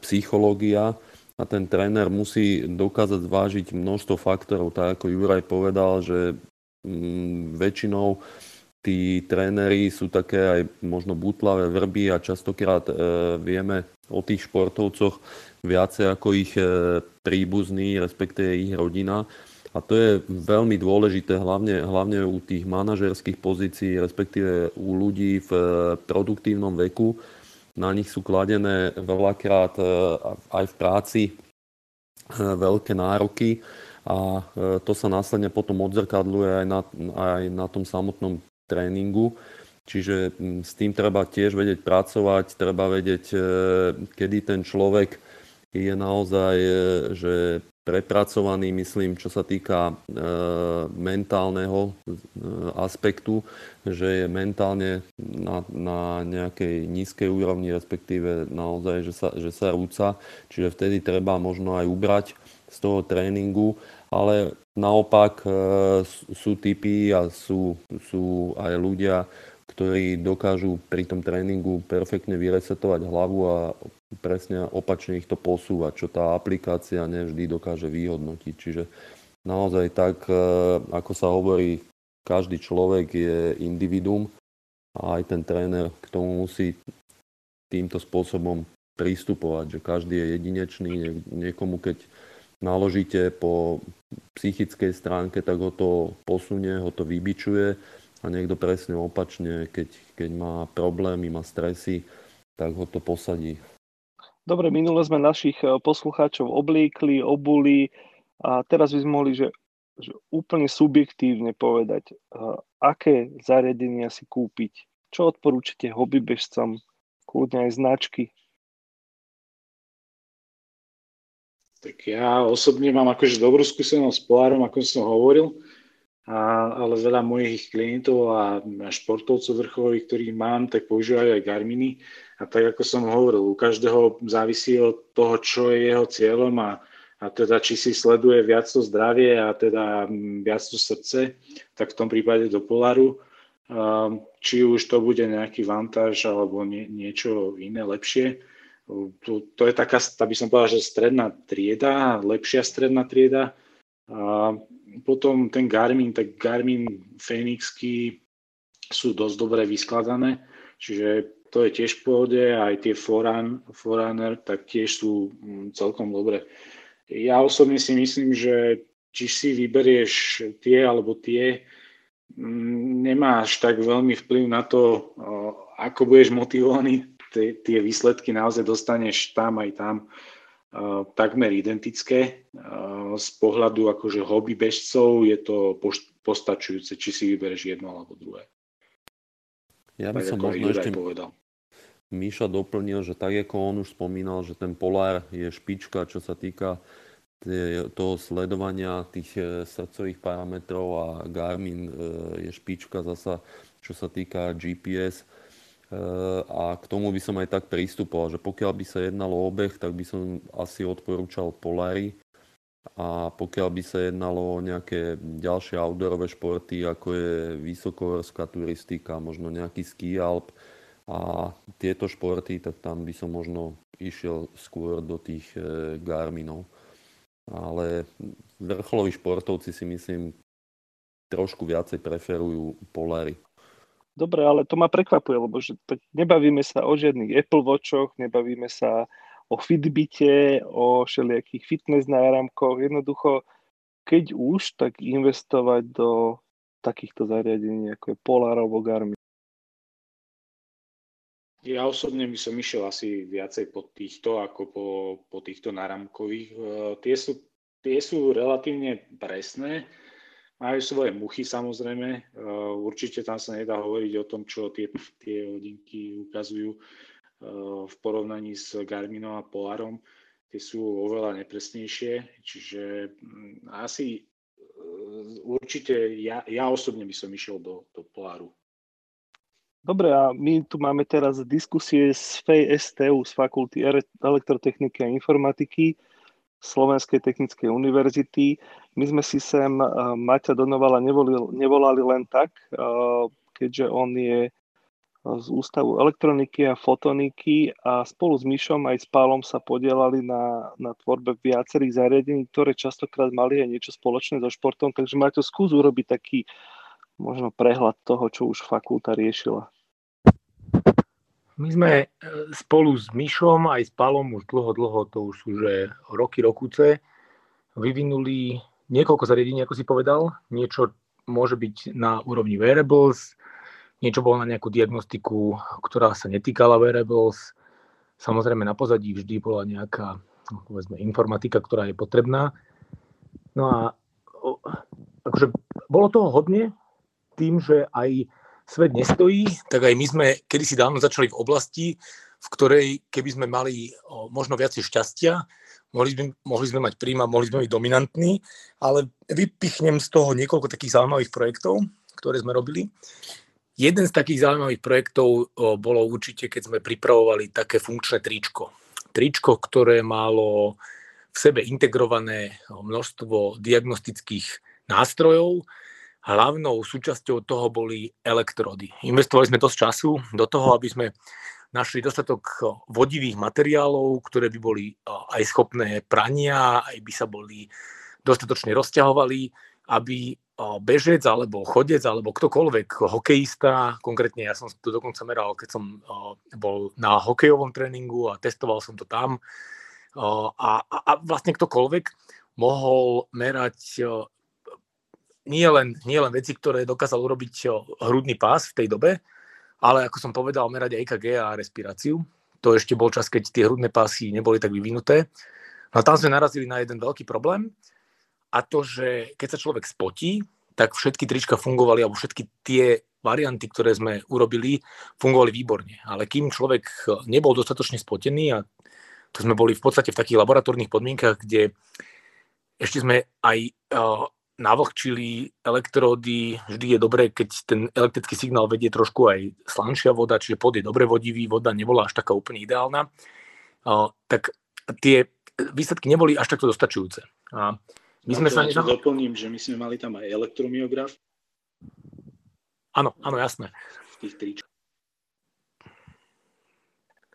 psychológia a ten tréner musí dokázať zvážiť množstvo faktorov, tak ako Juraj povedal, že mm, väčšinou tí tréneri sú také aj možno butlavé vrby a častokrát e, vieme o tých športovcoch viacej ako ich e, príbuzní, respektíve ich rodina. A to je veľmi dôležité, hlavne, hlavne u tých manažerských pozícií, respektíve u ľudí v e, produktívnom veku. Na nich sú kladené veľakrát e, aj v práci veľké nároky a to sa následne potom odzrkadluje aj na, aj na tom samotnom tréningu. Čiže s tým treba tiež vedieť pracovať, treba vedieť, kedy ten človek je naozaj e, že prepracovaný, myslím, čo sa týka e, mentálneho e, aspektu, že je mentálne na, na nejakej nízkej úrovni, respektíve naozaj, že sa, že sa rúca. Čiže vtedy treba možno aj ubrať z toho tréningu, ale naopak e, sú typy a sú, sú aj ľudia, ktorí dokážu pri tom tréningu perfektne vyresetovať hlavu a presne opačne ich to posúvať, čo tá aplikácia nevždy dokáže vyhodnotiť. Čiže naozaj tak, e, ako sa hovorí, každý človek je individuum a aj ten tréner k tomu musí týmto spôsobom pristupovať, že každý je jedinečný, niekomu keď naložíte po psychickej stránke, tak ho to posunie, ho to vybičuje a niekto presne opačne, keď, keď má problémy, má stresy, tak ho to posadí. Dobre, minule sme našich eh, poslucháčov obliekli, obuli a teraz by sme mohli, že, že úplne subjektívne povedať, uh, aké zariadenia si kúpiť. Čo odporúčate hobbybežcom, kľudne aj značky? Tak ja osobne mám akože dobrú skúsenosť s Polarom, ako som hovoril a, ale veľa mojich klientov a, športovcov vrcholových, ktorých mám, tak používajú aj Garminy. A tak ako som hovoril, u každého závisí od toho, čo je jeho cieľom a, a teda či si sleduje viac to zdravie a teda viac to srdce, tak v tom prípade do Polaru. Či už to bude nejaký vantáž alebo nie, niečo iné lepšie. To, to je taká, aby som povedal, že stredná trieda, lepšia stredná trieda. A potom ten Garmin, tak Garmin Fenixky sú dosť dobre vyskladané, čiže to je tiež v pohode, aj tie Foran, Forerunner, tak tiež sú mm, celkom dobre. Ja osobne si myslím, že či si vyberieš tie alebo tie, mm, nemáš tak veľmi vplyv na to, ako budeš motivovaný, tie výsledky naozaj dostaneš tam aj tam takmer identické. Z pohľadu akože hobby bežcov je to postačujúce, či si vybereš jedno alebo druhé. Ja by tak som možno ešte povedal. Míša doplnil, že tak ako on už spomínal, že ten Polar je špička, čo sa týka toho sledovania tých e, srdcových parametrov a Garmin je špička zasa, čo sa týka GPS a k tomu by som aj tak pristupoval, že pokiaľ by sa jednalo o obeh, tak by som asi odporúčal Polary a pokiaľ by sa jednalo o nejaké ďalšie outdoorové športy, ako je vysokohorská turistika, možno nejaký ski alp a tieto športy, tak tam by som možno išiel skôr do tých e, Garminov. Ale vrcholoví športovci si myslím trošku viacej preferujú Polary. Dobre, ale to ma prekvapuje, lebo že nebavíme sa o žiadnych Apple Watchoch, nebavíme sa o Fitbite, o všelijakých fitness náramkoch. Jednoducho, keď už, tak investovať do takýchto zariadení, ako je Polar alebo Garmin. Ja osobne by som išiel asi viacej po týchto, ako po, po týchto náramkových. E, tie sú, tie sú relatívne presné, majú svoje muchy samozrejme. E, určite tam sa nedá hovoriť o tom, čo tie, tie hodinky ukazujú e, v porovnaní s Garminom a Polarom. Tie sú oveľa nepresnejšie, čiže mm, asi e, určite ja, ja osobne by som išiel do, do Polaru. Dobre, a my tu máme teraz diskusie z FESTU, z Fakulty elektrotechniky a informatiky Slovenskej technickej univerzity. My sme si sem uh, Maťa Donovala nevolali len tak, uh, keďže on je z Ústavu elektroniky a fotoniky a spolu s Myšom aj s Pálom sa podielali na, na tvorbe viacerých zariadení, ktoré častokrát mali aj niečo spoločné so športom. Takže Maťo, skús urobiť taký možno prehľad toho, čo už fakulta riešila. My sme e, spolu s Myšom aj s Palom už dlho, dlho, to už sú že roky, rokuce, vyvinuli niekoľko zariadení, ako si povedal. Niečo môže byť na úrovni wearables, niečo bolo na nejakú diagnostiku, ktorá sa netýkala wearables. Samozrejme na pozadí vždy bola nejaká povedzme, informatika, ktorá je potrebná. No a akože bolo toho hodne tým, že aj svet nestojí, tak aj my sme kedysi dávno začali v oblasti, v ktorej keby sme mali možno viacej šťastia, mohli sme, mohli sme mať príjma, mohli sme byť dominantní, ale vypichnem z toho niekoľko takých zaujímavých projektov, ktoré sme robili. Jeden z takých zaujímavých projektov bolo určite, keď sme pripravovali také funkčné tričko. Tričko, ktoré malo v sebe integrované množstvo diagnostických nástrojov, hlavnou súčasťou toho boli elektrody. Investovali sme dosť času do toho, aby sme našli dostatok vodivých materiálov, ktoré by boli aj schopné prania, aj by sa boli dostatočne rozťahovali, aby bežec alebo chodec alebo ktokoľvek, hokejista, konkrétne ja som to dokonca meral, keď som bol na hokejovom tréningu a testoval som to tam a, a, a vlastne ktokoľvek mohol merať nie len, nie len veci, ktoré dokázal urobiť hrudný pás v tej dobe, ale ako som povedal, merať aj EKG a respiráciu. To ešte bol čas, keď tie hrudné pásy neboli tak vyvinuté. No a tam sme narazili na jeden veľký problém a to, že keď sa človek spotí, tak všetky trička fungovali, alebo všetky tie varianty, ktoré sme urobili, fungovali výborne. Ale kým človek nebol dostatočne spotený, a to sme boli v podstate v takých laboratórnych podmienkach, kde ešte sme aj navlhčili elektródy, vždy je dobré, keď ten elektrický signál vedie trošku aj slanšia voda, čiže pod je dobre vodivý, voda nebola až taká úplne ideálna, tak tie výsledky neboli až takto dostačujúce. A my sme sa... Nedal... doplním, že my sme mali tam aj elektromiograf. Áno, áno, jasné. V tých tričkách.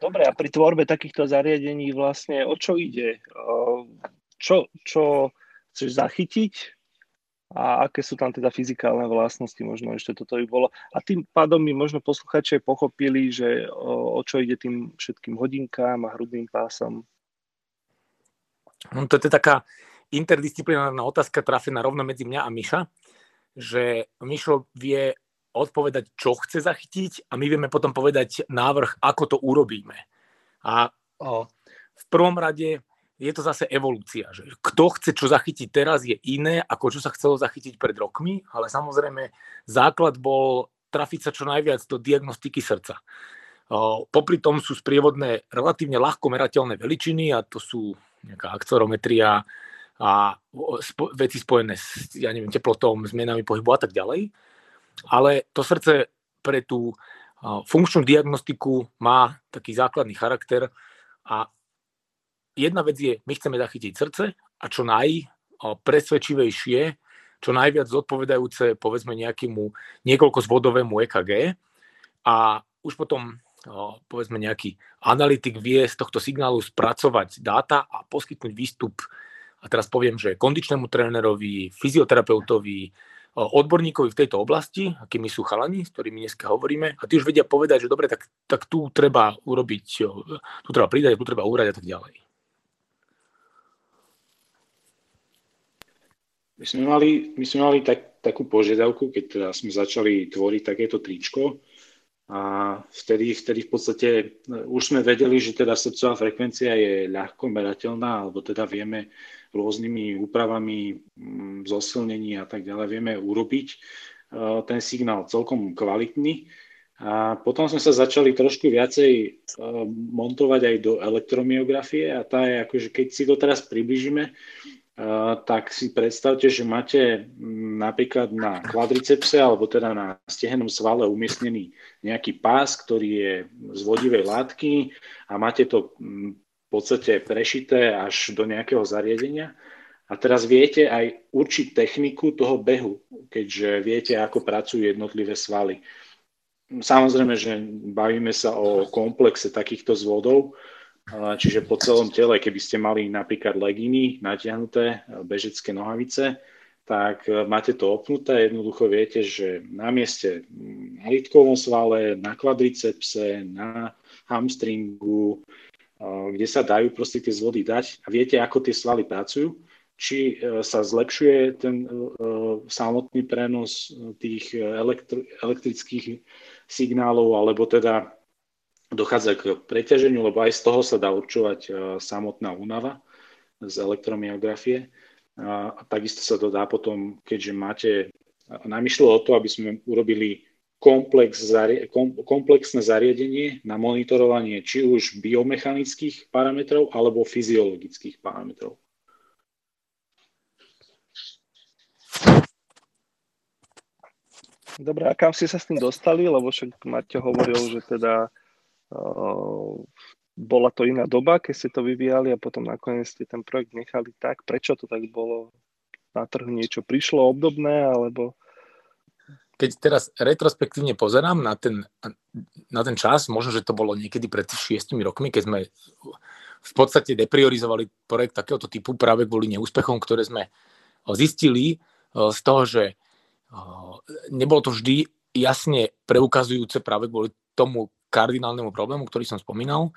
Dobre, a pri tvorbe takýchto zariadení vlastne o čo ide? Čo, čo chceš zachytiť? A aké sú tam teda fyzikálne vlastnosti, možno ešte toto by bolo. A tým pádom by možno posluchači pochopili, že o, o čo ide tým všetkým hodinkám a hrudným pásom. No, to je taká interdisciplinárna otázka trafená rovno medzi mňa a Miša, že Mišo vie odpovedať, čo chce zachytiť a my vieme potom povedať návrh, ako to urobíme. A o, v prvom rade je to zase evolúcia. Že kto chce čo zachytiť teraz je iné, ako čo sa chcelo zachytiť pred rokmi, ale samozrejme základ bol trafiť sa čo najviac do diagnostiky srdca. Popri tom sú sprievodné relatívne ľahko merateľné veličiny a to sú nejaká akcelerometria a veci spojené s ja neviem, teplotom, zmenami pohybu a tak ďalej. Ale to srdce pre tú funkčnú diagnostiku má taký základný charakter a jedna vec je, my chceme zachytiť srdce a čo najpresvedčivejšie, čo najviac zodpovedajúce povedzme nejakému niekoľkozvodovému EKG a už potom povedzme nejaký analytik vie z tohto signálu spracovať dáta a poskytnúť výstup a teraz poviem, že kondičnému trénerovi, fyzioterapeutovi, odborníkovi v tejto oblasti, akými sú chalani, s ktorými dneska hovoríme, a tí už vedia povedať, že dobre, tak, tak tu treba urobiť, tu treba pridať, tu treba úrať a tak ďalej. My sme mali, my sme mali tak, takú požiadavku, keď teda sme začali tvoriť takéto tričko a vtedy, vtedy v podstate e, už sme vedeli, že teda srdcová frekvencia je ľahko merateľná, alebo teda vieme rôznymi úpravami mm, zosilnení a tak ďalej vieme urobiť e, ten signál celkom kvalitný. A potom sme sa začali trošku viacej e, montovať aj do elektromiografie a tá je akože, keď si to teraz približíme, tak si predstavte, že máte napríklad na kvadricepse alebo teda na stehennom svale umiestnený nejaký pás, ktorý je z vodivej látky a máte to v podstate prešité až do nejakého zariadenia. A teraz viete aj určiť techniku toho behu, keďže viete, ako pracujú jednotlivé svaly. Samozrejme, že bavíme sa o komplexe takýchto zvodov, Čiže po celom tele, keby ste mali napríklad leginy natiahnuté, e, bežecké nohavice, tak e, máte to opnuté, jednoducho viete, že na mieste na lítkovom svale, na kvadricepse, na hamstringu, e, kde sa dajú proste tie zvody dať a viete, ako tie svaly pracujú, či sa zlepšuje ten samotný prenos tých elektri- elektrických signálov, alebo teda dochádza k preťaženiu, lebo aj z toho sa dá určovať e, samotná únava z elektromiografie. A takisto sa to dá potom, keďže máte, nám o to, aby sme urobili komplex, komplexné zariadenie na monitorovanie či už biomechanických parametrov alebo fyziologických parametrov. Dobre, a kam ste sa s tým dostali? Lebo však Maťo hovoril, že teda bola to iná doba, keď ste to vyvíjali a potom nakoniec ste ten projekt nechali tak. Prečo to tak bolo? Na trhu niečo prišlo obdobné, alebo keď teraz retrospektívne pozerám na ten, na ten čas, možno, že to bolo niekedy pred šiestimi rokmi, keď sme v podstate depriorizovali projekt takéhoto typu práve kvôli neúspechom, ktoré sme zistili z toho, že nebolo to vždy jasne preukazujúce práve kvôli tomu kardinálnemu problému, ktorý som spomínal,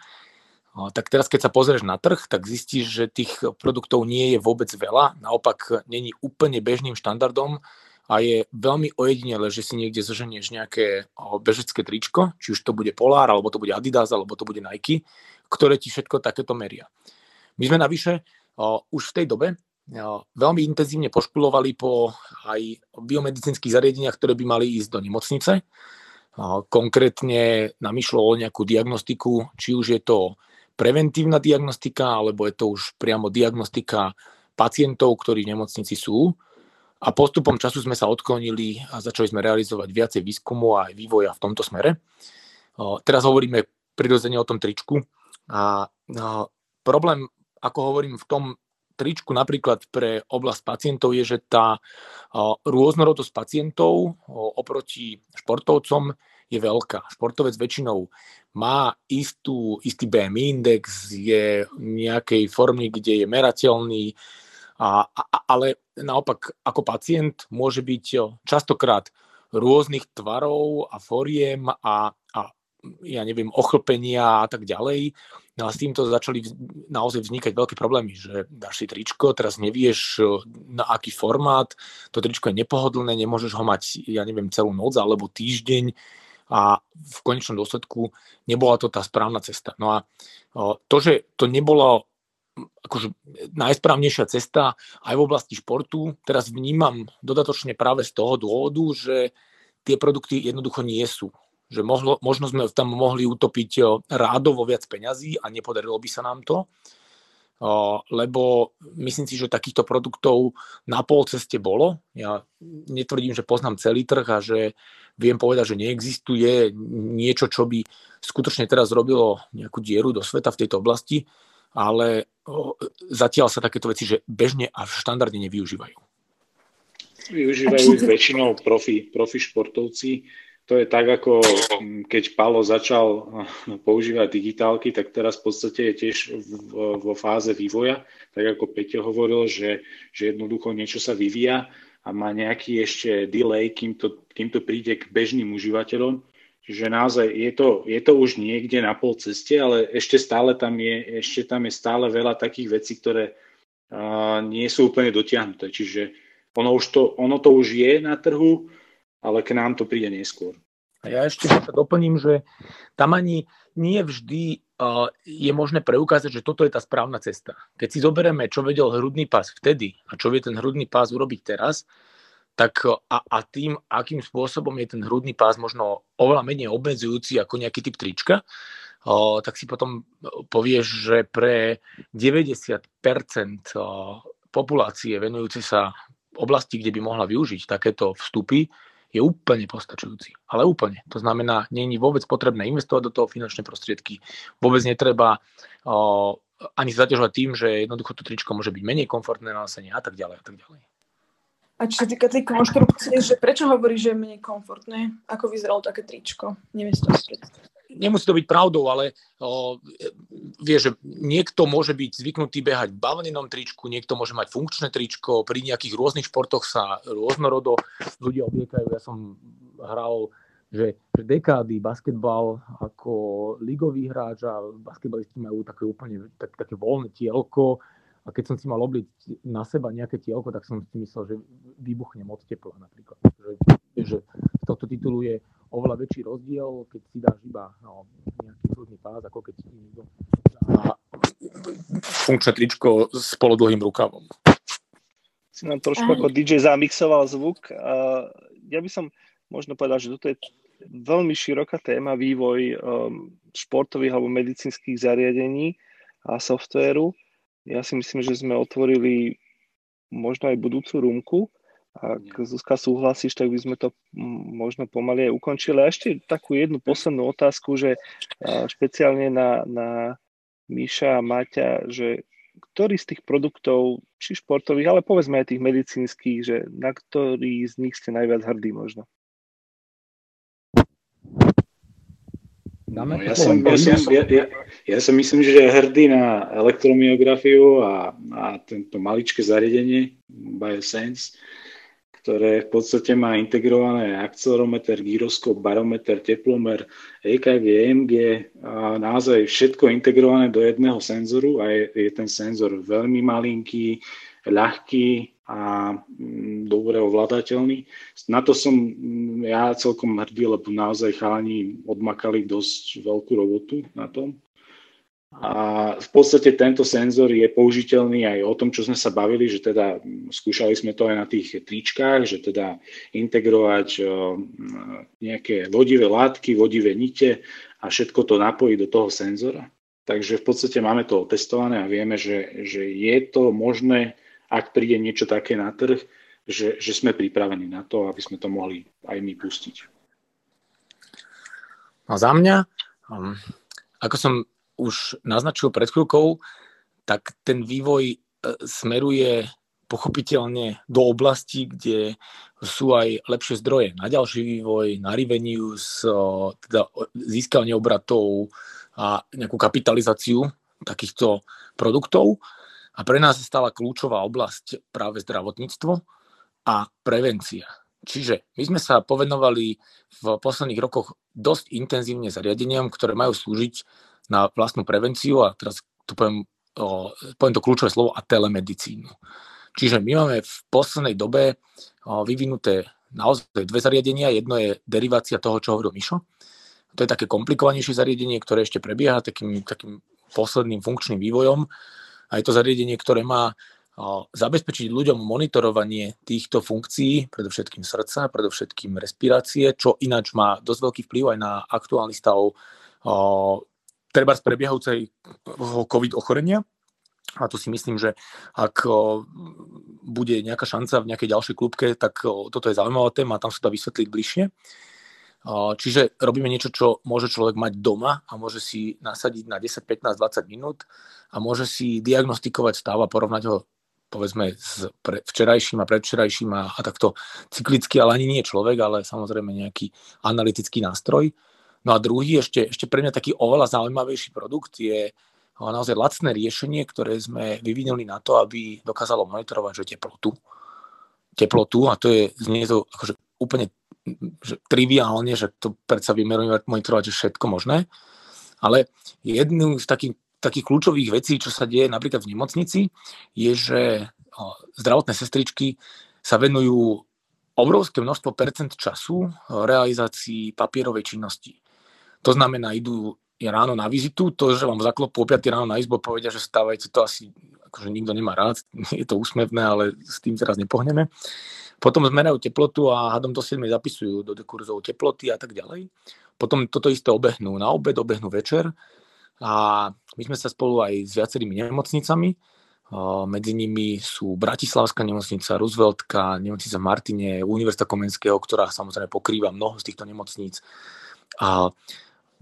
tak teraz keď sa pozrieš na trh, tak zistíš, že tých produktov nie je vôbec veľa, naopak není úplne bežným štandardom, a je veľmi ojedinele, že si niekde zoženieš nejaké bežecké tričko, či už to bude Polar, alebo to bude Adidas, alebo to bude Nike, ktoré ti všetko takéto meria. My sme navyše už v tej dobe veľmi intenzívne pošpulovali po aj biomedicínskych zariadeniach, ktoré by mali ísť do nemocnice. Konkrétne nám išlo o nejakú diagnostiku, či už je to preventívna diagnostika, alebo je to už priamo diagnostika pacientov, ktorí v nemocnici sú a postupom času sme sa odklonili a začali sme realizovať viacej výskumu a aj vývoja v tomto smere. Teraz hovoríme prirodzene o tom tričku a problém, ako hovorím, v tom tričku napríklad pre oblasť pacientov je, že tá rôznorodosť pacientov oproti športovcom je veľká. Športovec väčšinou má istú, istý BMI index, je nejakej formy, kde je merateľný, a, a, ale naopak ako pacient môže byť častokrát rôznych tvarov a foriem a, a ja neviem, ochlpenia a tak ďalej. No a s týmto začali naozaj vznikať veľké problémy, že dáš si tričko, teraz nevieš na aký formát, to tričko je nepohodlné, nemôžeš ho mať, ja neviem, celú noc alebo týždeň a v konečnom dôsledku nebola to tá správna cesta. No a to, že to nebolo akože najsprávnejšia cesta aj v oblasti športu. Teraz vnímam dodatočne práve z toho dôvodu, že tie produkty jednoducho nie sú. Že mohlo, možno sme tam mohli utopiť rádovo viac peňazí a nepodarilo by sa nám to, lebo myslím si, že takýchto produktov na pol ceste bolo. Ja netvrdím, že poznám celý trh a že viem povedať, že neexistuje niečo, čo by skutočne teraz robilo nejakú dieru do sveta v tejto oblasti ale zatiaľ sa takéto veci, že bežne a štandardne nevyužívajú. Využívajú ich väčšinou profi, profi športovci. To je tak, ako keď Palo začal používať digitálky, tak teraz v podstate je tiež vo fáze vývoja. Tak ako Peťo hovoril, že, že jednoducho niečo sa vyvíja a má nejaký ešte delay, kým to, kým to príde k bežným užívateľom. Čiže naozaj je to, je to už niekde na pol ceste, ale ešte stále tam je, ešte tam je stále veľa takých vecí, ktoré uh, nie sú úplne dotiahnuté. Čiže ono, už to, ono to už je na trhu, ale k nám to príde neskôr. A ja ešte sa doplním, že tam ani nie vždy je možné preukázať, že toto je tá správna cesta. Keď si zoberieme, čo vedel hrudný pás vtedy a čo vie ten hrudný pás urobiť teraz, tak a, a tým, akým spôsobom je ten hrudný pás možno oveľa menej obmedzujúci ako nejaký typ trička, o, tak si potom povieš, že pre 90% populácie venujúce sa oblasti, kde by mohla využiť takéto vstupy, je úplne postačujúci. Ale úplne. To znamená, není vôbec potrebné investovať do toho finančné prostriedky. Vôbec netreba o, ani zaťažovať tým, že jednoducho to tričko môže byť menej komfortné na nosenie a tak ďalej a tak ďalej. A čo sa týka tej konštrukcie, že prečo hovorí, že je menej komfortné? Ako vyzeralo také tričko? Neviem to Nemusí to byť pravdou, ale o, vie, že niekto môže byť zvyknutý behať v bavlnenom tričku, niekto môže mať funkčné tričko, pri nejakých rôznych športoch sa rôznorodo ľudia obliekajú. Ja som hral že, dekády basketbal ako ligový hráč a basketbalisti majú také úplne tak, také voľné tielko, a keď som si mal obliť na seba nejaké tielko, tak som si myslel, že vybuchnem od tepla napríklad. Že, že z tohto oveľa väčší rozdiel, keď si dáš iba no, nejaký hrudný pás, ako keď si niekto dá funkčné tričko s polodlhým rukavom. Si nám trošku ako DJ zamixoval zvuk. Ja by som možno povedal, že toto je veľmi široká téma vývoj um, športových alebo medicínskych zariadení a softvéru. Ja si myslím, že sme otvorili možno aj budúcu rúmku. Ak Zuzka súhlasíš, tak by sme to možno pomaly aj ukončili. A ešte takú jednu poslednú otázku, že špeciálne na, na Míša a Maťa, že ktorý z tých produktov, či športových, ale povedzme aj tých medicínskych, že na ktorý z nich ste najviac hrdí možno? No, ja, som, ja, som, ja, ja, ja som myslím, že je hrdý na elektromyografiu a, a tento maličké zariadenie BioSense, ktoré v podstate má integrované akcelerometer, gyroskop, barometer, teplomer, EKG, EMG a naozaj všetko integrované do jedného senzoru a je, je ten senzor veľmi malinký, ľahký, a mm, dobre ovládateľný. Na to som mm, ja celkom hrdý, lebo naozaj chalani odmakali dosť veľkú robotu na tom. A v podstate tento senzor je použiteľný aj o tom, čo sme sa bavili, že teda skúšali sme to aj na tých tričkách, že teda integrovať nejaké vodivé látky, vodivé nite a všetko to napojiť do toho senzora. Takže v podstate máme to otestované a vieme, že, že je to možné ak príde niečo také na trh, že, že sme pripravení na to, aby sme to mohli aj my pustiť. A za mňa, um, ako som už naznačil pred chvíľkou, tak ten vývoj uh, smeruje pochopiteľne do oblasti, kde sú aj lepšie zdroje na ďalší vývoj, na revenues, teda získanie obratov a nejakú kapitalizáciu takýchto produktov. A pre nás je stala kľúčová oblasť práve zdravotníctvo a prevencia. Čiže my sme sa povenovali v posledných rokoch dosť intenzívne zariadeniam, ktoré majú slúžiť na vlastnú prevenciu a teraz to poviem, poviem to kľúčové slovo a telemedicínu. Čiže my máme v poslednej dobe vyvinuté naozaj dve zariadenia. Jedno je derivácia toho, čo hovoril Mišo. To je také komplikovanejšie zariadenie, ktoré ešte prebieha takým, takým posledným funkčným vývojom a je to zariadenie, ktoré má zabezpečiť ľuďom monitorovanie týchto funkcií, predovšetkým srdca, predovšetkým respirácie, čo ináč má dosť veľký vplyv aj na aktuálny stav treba z prebiehajúcej COVID ochorenia. A to si myslím, že ak bude nejaká šanca v nejakej ďalšej klubke, tak toto je zaujímavá téma tam sa to vysvetliť bližšie. Čiže robíme niečo, čo môže človek mať doma a môže si nasadiť na 10, 15, 20 minút a môže si diagnostikovať stav a porovnať ho povedzme s pre, včerajším a predvčerajším a, a takto cyklicky, ale ani nie človek, ale samozrejme nejaký analytický nástroj. No a druhý, ešte, ešte pre mňa taký oveľa zaujímavejší produkt je naozaj lacné riešenie, ktoré sme vyvinuli na to, aby dokázalo monitorovať že teplotu. Teplotu a to je, znie to akože úplne že triviálne, že to predsa vieme monitorovať že všetko možné, ale jednou z takých, takých kľúčových vecí, čo sa deje napríklad v nemocnici, je, že zdravotné sestričky sa venujú obrovské množstvo percent času realizácii papierovej činnosti. To znamená, idú ráno na vizitu, to, že vám zaklopú o 5 ráno na izbo, povedia, že stávajte, to asi akože nikto nemá rád, je to úsmevné, ale s tým teraz nepohneme. Potom zmerajú teplotu a hadom to si zapisujú do kurzov teploty a tak ďalej. Potom toto isté obehnú na obed, obehnú večer a my sme sa spolu aj s viacerými nemocnicami, medzi nimi sú Bratislavská nemocnica, Rooseveltka, nemocnica Martine, Univerzita Komenského, ktorá samozrejme pokrýva mnoho z týchto nemocníc. A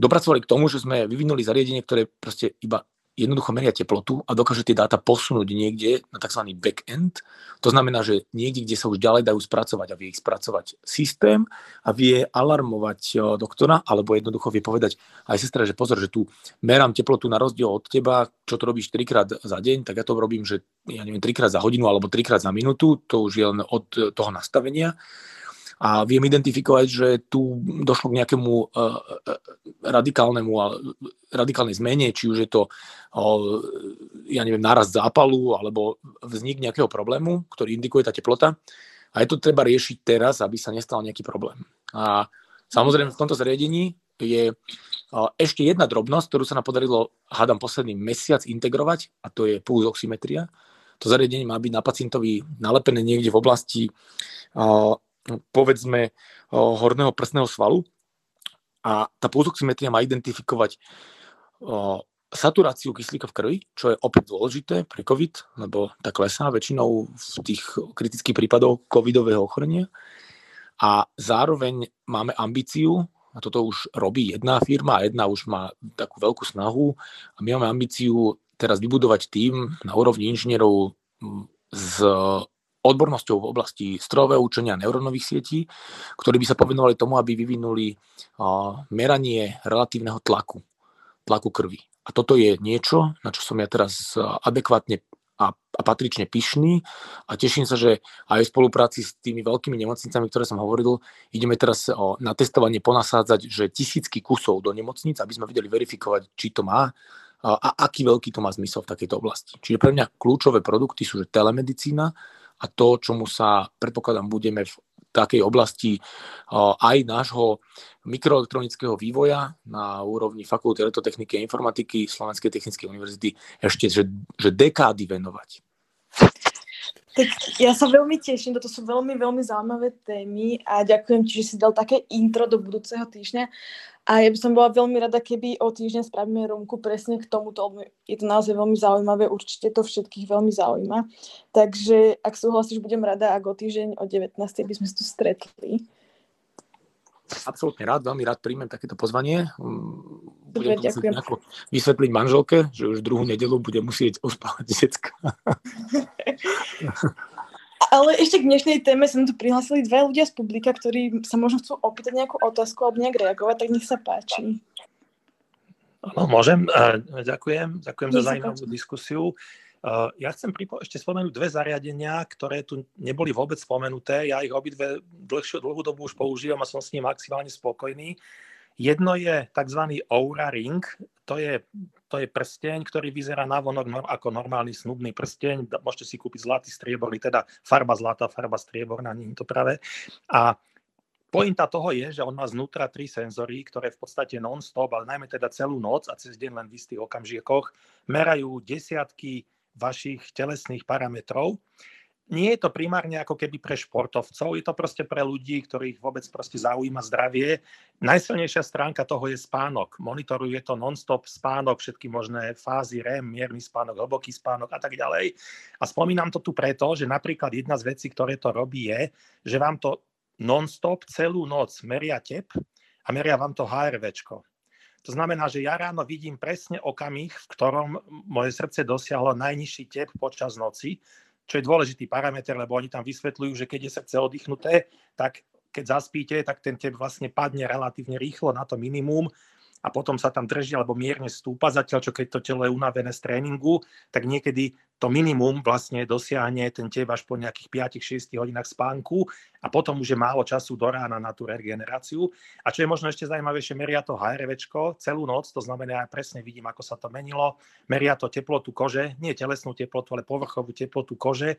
dopracovali k tomu, že sme vyvinuli zariadenie, ktoré proste iba jednoducho meria teplotu a dokáže tie dáta posunúť niekde na tzv. back-end. To znamená, že niekde, kde sa už ďalej dajú spracovať a vie ich spracovať systém a vie alarmovať doktora, alebo jednoducho vie povedať aj sestra, že pozor, že tu merám teplotu na rozdiel od teba, čo to robíš trikrát za deň, tak ja to robím, že ja neviem, trikrát za hodinu alebo trikrát za minútu, to už je len od toho nastavenia a viem identifikovať, že tu došlo k nejakému uh, radikálnemu, radikálnej zmene, či už je to, ja neviem, nárast zápalu alebo vznik nejakého problému, ktorý indikuje tá teplota. A je to treba riešiť teraz, aby sa nestal nejaký problém. A samozrejme v tomto zariadení je ešte jedna drobnosť, ktorú sa nám podarilo, hádam, posledný mesiac integrovať, a to je puls oximetria. To zariadenie má byť na pacientovi nalepené niekde v oblasti povedzme horného prsného svalu A tá pulzoximetria má identifikovať o, saturáciu kyslíka v krvi, čo je opäť dôležité pre COVID, lebo tá klesá väčšinou v tých kritických prípadoch covidového ochorenia. A zároveň máme ambíciu, a toto už robí jedna firma a jedna už má takú veľkú snahu, a my máme ambíciu teraz vybudovať tým na úrovni inžinierov s odbornosťou v oblasti strojového učenia neurónových sietí, ktorí by sa povenovali tomu, aby vyvinuli meranie relatívneho tlaku, tlaku krvi. A toto je niečo, na čo som ja teraz adekvátne a, a patrične pyšný a teším sa, že aj v spolupráci s tými veľkými nemocnicami, ktoré som hovoril, ideme teraz na testovanie ponasádzať, že tisícky kusov do nemocnic, aby sme vedeli verifikovať, či to má a aký veľký to má zmysel v takejto oblasti. Čiže pre mňa kľúčové produkty sú že telemedicína a to, čomu sa predpokladám budeme v takej oblasti aj nášho mikroelektronického vývoja na úrovni Fakulty elektrotechniky a informatiky Slovenskej technickej univerzity ešte že, že dekády venovať. Tak ja sa veľmi teším, toto sú veľmi, veľmi zaujímavé témy a ďakujem ti, že si dal také intro do budúceho týždňa. A ja by som bola veľmi rada, keby o týždeň spravíme rumku presne k tomuto, je to naozaj veľmi zaujímavé, určite to všetkých veľmi zaujíma. Takže ak súhlasíš, budem rada, ak o týždeň o 19. by sme sa tu stretli. Absolútne rád, veľmi rád príjmem takéto pozvanie. Budem ďakujem. vysvetliť manželke, že už druhú nedelu bude musieť ospávať decka. Ale ešte k dnešnej téme sa tu prihlásili dve ľudia z publika, ktorí sa možno chcú opýtať nejakú otázku alebo nejak reagovať, tak nech sa páči. No, môžem. Ďakujem. Ďakujem za zaujímavú diskusiu. Ja chcem pripo- ešte spomenúť dve zariadenia, ktoré tu neboli vôbec spomenuté. Ja ich obidve dlhšiu, dlhú dobu už používam a som s nimi maximálne spokojný. Jedno je tzv. Aura Ring, to je, to je prsteň, ktorý vyzerá na vonok ako normálny snubný prsteň. Môžete si kúpiť zlatý strieborný, teda farba zlatá, farba strieborná, nie je to práve. A Pointa toho je, že on má znútra tri senzory, ktoré v podstate non-stop, ale najmä teda celú noc a cez deň len v istých okamžikoch merajú desiatky vašich telesných parametrov nie je to primárne ako keby pre športovcov, je to proste pre ľudí, ktorých vôbec proste zaujíma zdravie. Najsilnejšia stránka toho je spánok. Monitoruje to non-stop spánok, všetky možné fázy REM, mierny spánok, hlboký spánok a tak ďalej. A spomínam to tu preto, že napríklad jedna z vecí, ktoré to robí, je, že vám to non-stop celú noc meria tep a meria vám to HRVčko. To znamená, že ja ráno vidím presne okamih, v ktorom moje srdce dosiahlo najnižší tep počas noci čo je dôležitý parameter, lebo oni tam vysvetľujú, že keď je srdce oddychnuté, tak keď zaspíte, tak ten tep vlastne padne relatívne rýchlo na to minimum a potom sa tam drží alebo mierne stúpa, zatiaľ čo keď to telo je unavené z tréningu, tak niekedy to minimum vlastne dosiahne ten teb až po nejakých 5-6 hodinách spánku a potom už je málo času do rána na tú regeneráciu. A čo je možno ešte zaujímavejšie, meria to HRV celú noc, to znamená, ja presne vidím, ako sa to menilo. Meria to teplotu kože, nie telesnú teplotu, ale povrchovú teplotu kože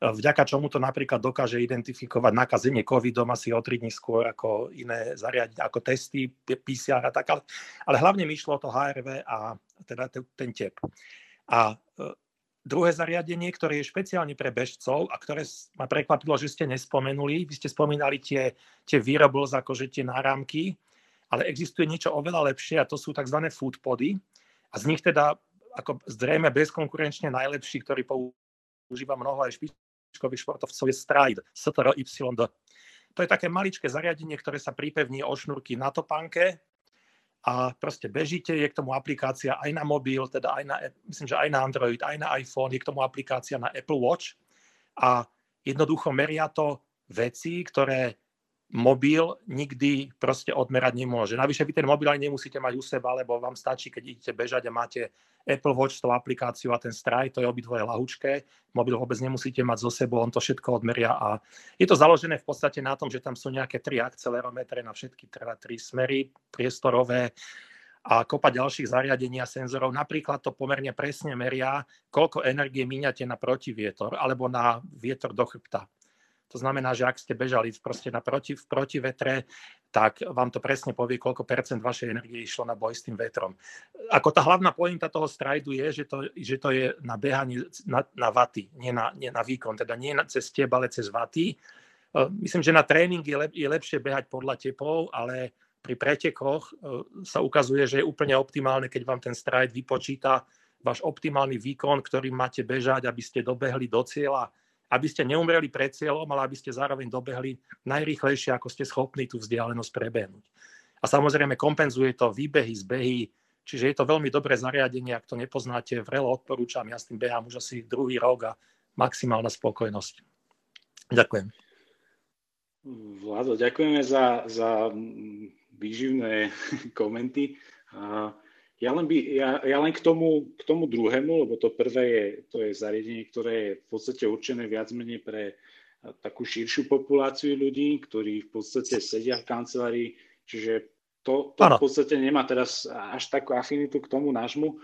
vďaka čomu to napríklad dokáže identifikovať nakazenie covidom asi o 3 dní skôr ako iné zariadenia, ako testy, PCR a tak, ale, ale hlavne mi išlo to HRV a teda ten tep. A e, druhé zariadenie, ktoré je špeciálne pre bežcov a ktoré ma prekvapilo, že ste nespomenuli, vy ste spomínali tie, tie wearables, akože tie náramky, ale existuje niečo oveľa lepšie a to sú tzv. food pody a z nich teda ako zrejme bezkonkurenčne najlepší, ktorý používa mnoho aj špič špičkových športovcov je Stride, STRYD. To je také maličké zariadenie, ktoré sa pripevní o šnúrky na topánke a proste bežíte, je k tomu aplikácia aj na mobil, teda aj na, myslím, že aj na Android, aj na iPhone, je k tomu aplikácia na Apple Watch a jednoducho meria to veci, ktoré mobil nikdy proste odmerať nemôže. Navyše vy ten mobil aj nemusíte mať u seba, lebo vám stačí, keď idete bežať a máte Apple Watch s tou aplikáciou a ten straj, to je obidvoje lahučké. Mobil vôbec nemusíte mať so sebou, on to všetko odmeria a je to založené v podstate na tom, že tam sú nejaké tri akcelerometre na všetky teda tri smery priestorové a kopa ďalších zariadení a senzorov. Napríklad to pomerne presne meria, koľko energie míňate na protivietor alebo na vietor do chrbta. To znamená, že ak ste bežali proste na proti, v protivetre, tak vám to presne povie, koľko percent vašej energie išlo na boj s tým vetrom. Ako tá hlavná pointa toho strajdu je, že to, že to je na behanie na, na vaty, nie na, nie na výkon, teda nie na, cez teba, ale cez vaty. Myslím, že na tréning je, lep, je lepšie behať podľa tepov, ale pri pretekoch sa ukazuje, že je úplne optimálne, keď vám ten stride vypočíta váš optimálny výkon, ktorý máte bežať, aby ste dobehli do cieľa, aby ste neumreli pred cieľom, ale aby ste zároveň dobehli najrýchlejšie, ako ste schopní tú vzdialenosť prebehnúť. A samozrejme kompenzuje to výbehy, zbehy, čiže je to veľmi dobré zariadenie, ak to nepoznáte, vrelo odporúčam, ja s tým behám už asi druhý rok a maximálna spokojnosť. Ďakujem. Vlado, ďakujeme za, za výživné komenty. Ja len, by, ja, ja len k, tomu, k tomu druhému, lebo to prvé je, to je zariadenie, ktoré je v podstate určené viac menej pre takú širšiu populáciu ľudí, ktorí v podstate sedia v kancelárii, čiže to, to v podstate nemá teraz až takú afinitu k tomu nášmu e,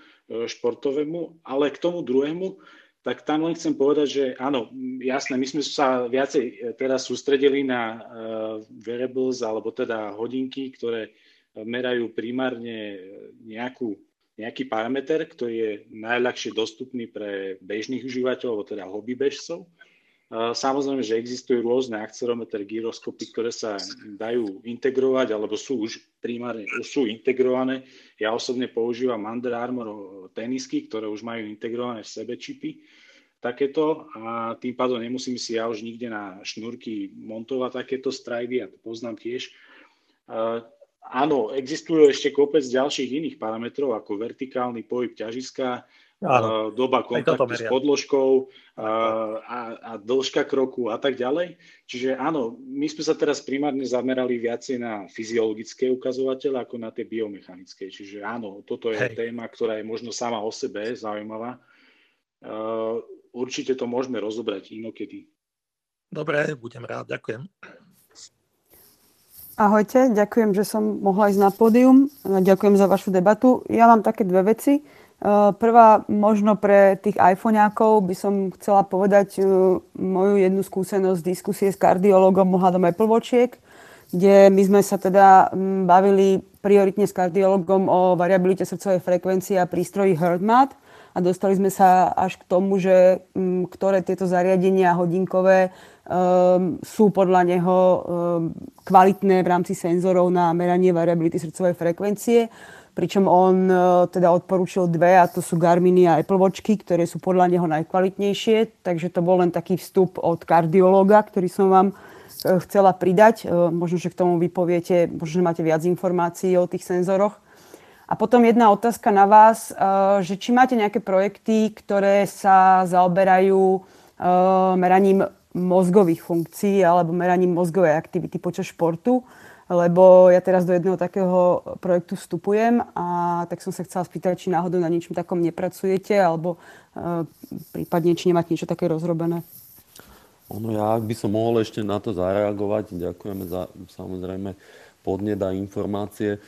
športovému, ale k tomu druhému, tak tam len chcem povedať, že áno, jasné, my sme sa viacej e, teraz sústredili na uh, wearables, alebo teda hodinky, ktoré merajú primárne nejakú, nejaký parameter, ktorý je najľahšie dostupný pre bežných užívateľov, teda hobby bežcov. Samozrejme, že existujú rôzne akcerometre, gyroskopy, ktoré sa dajú integrovať, alebo sú už primárne už sú integrované. Ja osobne používam Under Armour tenisky, ktoré už majú integrované v sebe čipy takéto a tým pádom nemusím si ja už nikde na šnúrky montovať takéto stridy, ja to poznám tiež. Áno, existujú ešte kopec ďalších iných parametrov, ako vertikálny pohyb ťažiska, Áno. doba kontaktu s podložkou a, a, a dĺžka kroku a tak ďalej. Čiže áno, my sme sa teraz primárne zamerali viacej na fyziologické ukazovatele ako na tie biomechanické. Čiže áno, toto je Hej. téma, ktorá je možno sama o sebe zaujímavá. Uh, určite to môžeme rozobrať inokedy. Dobre, budem rád, ďakujem. Ahojte, ďakujem, že som mohla ísť na pódium. Ďakujem za vašu debatu. Ja mám také dve veci. E, prvá, možno pre tých iPhoneákov by som chcela povedať e, moju jednu skúsenosť z diskusie s kardiologom ohľadom Apple Watchiek, kde my sme sa teda bavili prioritne s kardiologom o variabilite srdcovej frekvencie a prístroji HeartMath a dostali sme sa až k tomu, že ktoré tieto zariadenia hodinkové sú podľa neho um, kvalitné v rámci senzorov na meranie variability srdcovej frekvencie. Pričom on uh, teda odporúčil dve, a to sú Garminy a Apple Watchky, ktoré sú podľa neho najkvalitnejšie. Takže to bol len taký vstup od kardiológa, ktorý som vám uh, chcela pridať. Uh, možno, že k tomu vypoviete, možno, že máte viac informácií o tých senzoroch. A potom jedna otázka na vás, že či máte nejaké projekty, ktoré sa zaoberajú meraním mozgových funkcií alebo meraním mozgovej aktivity počas športu, lebo ja teraz do jedného takého projektu vstupujem a tak som sa chcela spýtať, či náhodou na ničom takom nepracujete alebo uh, prípadne, či nemáte niečo také rozrobené. Ono, ja by som mohol ešte na to zareagovať, ďakujeme za samozrejme podnet a informácie.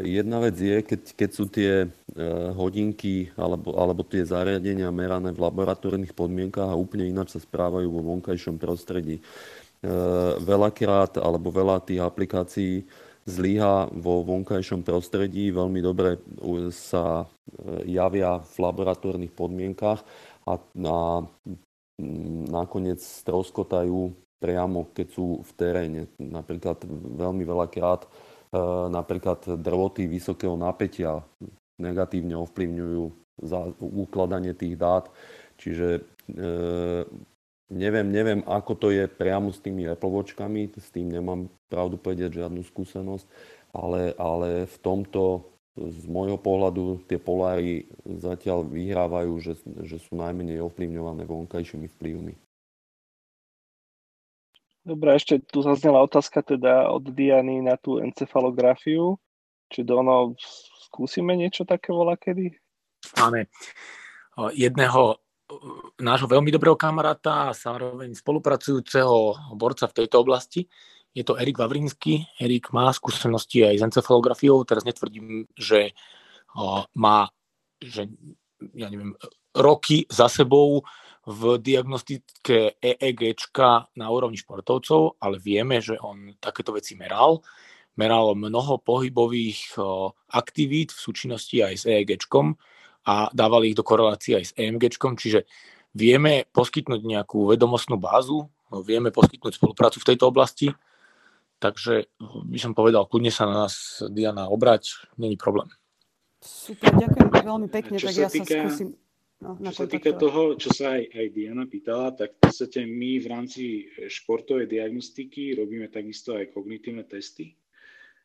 Jedna vec je, keď, keď sú tie eh, hodinky alebo, alebo tie zariadenia merané v laboratórnych podmienkách a úplne ináč sa správajú vo vonkajšom prostredí. Eh, veľakrát alebo veľa tých aplikácií zlyha vo vonkajšom prostredí, veľmi dobre sa javia v laboratórnych podmienkach a, a nakoniec stroskotajú priamo, keď sú v teréne. Napríklad veľmi veľakrát napríklad drvoty vysokého napätia negatívne ovplyvňujú za ukladanie tých dát. Čiže e, neviem, neviem, ako to je priamo s tými Watchkami, s tým nemám pravdu povedať žiadnu skúsenosť, ale, ale v tomto z môjho pohľadu tie poláry zatiaľ vyhrávajú, že, že sú najmenej ovplyvňované vonkajšími vplyvmi. Dobre, ešte tu zaznela otázka teda od Diany na tú encefalografiu. Či Dono, skúsime niečo také volá kedy? Máme jedného nášho veľmi dobrého kamaráta a zároveň spolupracujúceho borca v tejto oblasti. Je to Erik Vavrinsky. Erik má skúsenosti aj s encefalografiou. Teraz netvrdím, že má že, ja neviem, roky za sebou v diagnostike EEG na úrovni športovcov, ale vieme, že on takéto veci meral. Meral mnoho pohybových aktivít v súčinnosti aj s EEG a dávali ich do korelácie aj s EMG, čiže vieme poskytnúť nejakú vedomostnú bázu, vieme poskytnúť spoluprácu v tejto oblasti, Takže by som povedal, kľudne sa na nás, Diana, obrať, není problém. Super, ďakujem veľmi pekne, Čo tak sa ja sa týka- skúsim no, Čo sa týka toho, čo sa aj, aj Diana pýtala, tak v podstate my v rámci športovej diagnostiky robíme takisto aj kognitívne testy.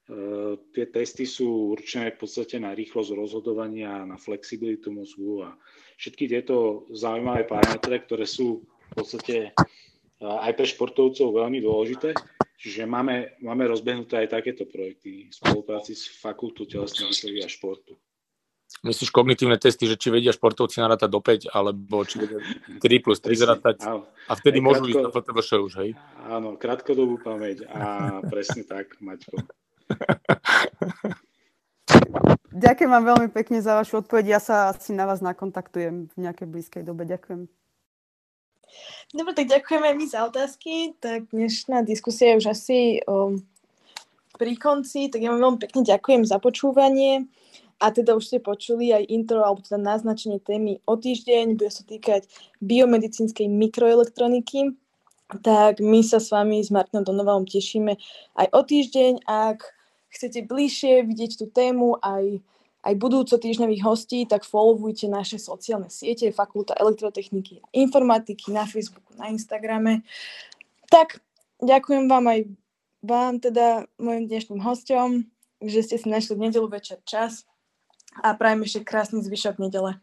Uh, tie testy sú určené v podstate na rýchlosť rozhodovania, na flexibilitu mozgu a všetky tieto zaujímavé parametre, ktoré sú v podstate uh, aj pre športovcov veľmi dôležité. Čiže máme, máme rozbehnuté aj takéto projekty v spolupráci s Fakultou telesnej výchovy a športu. Myslíš kognitívne testy, že či vedia športovci narátať do 5, alebo či vedia 3 plus 3 zrátať a vtedy môžu ísť na FTVŠ už, hej? Áno, krátkodobú pamäť a presne tak, Maťko. Ďakujem vám veľmi pekne za vašu odpoveď. Ja sa asi na vás nakontaktujem v nejakej blízkej dobe. Ďakujem. Dobre, tak ďakujeme aj my za otázky. Tak dnešná diskusia je už asi um, pri konci, tak ja vám veľmi pekne ďakujem za počúvanie. A teda už ste počuli aj intro, alebo teda naznačenie témy o týždeň, bude sa týkať biomedicínskej mikroelektroniky. Tak my sa s vami s Martinom Donovalom tešíme aj o týždeň. Ak chcete bližšie vidieť tú tému, aj, aj budúco týždňových hostí, tak followujte naše sociálne siete, Fakulta elektrotechniky a informatiky na Facebooku, na Instagrame. Tak, ďakujem vám aj vám, teda mojim dnešným hostom, že ste si našli v nedelu večer čas a prajem ešte krásny zvyšok nedele.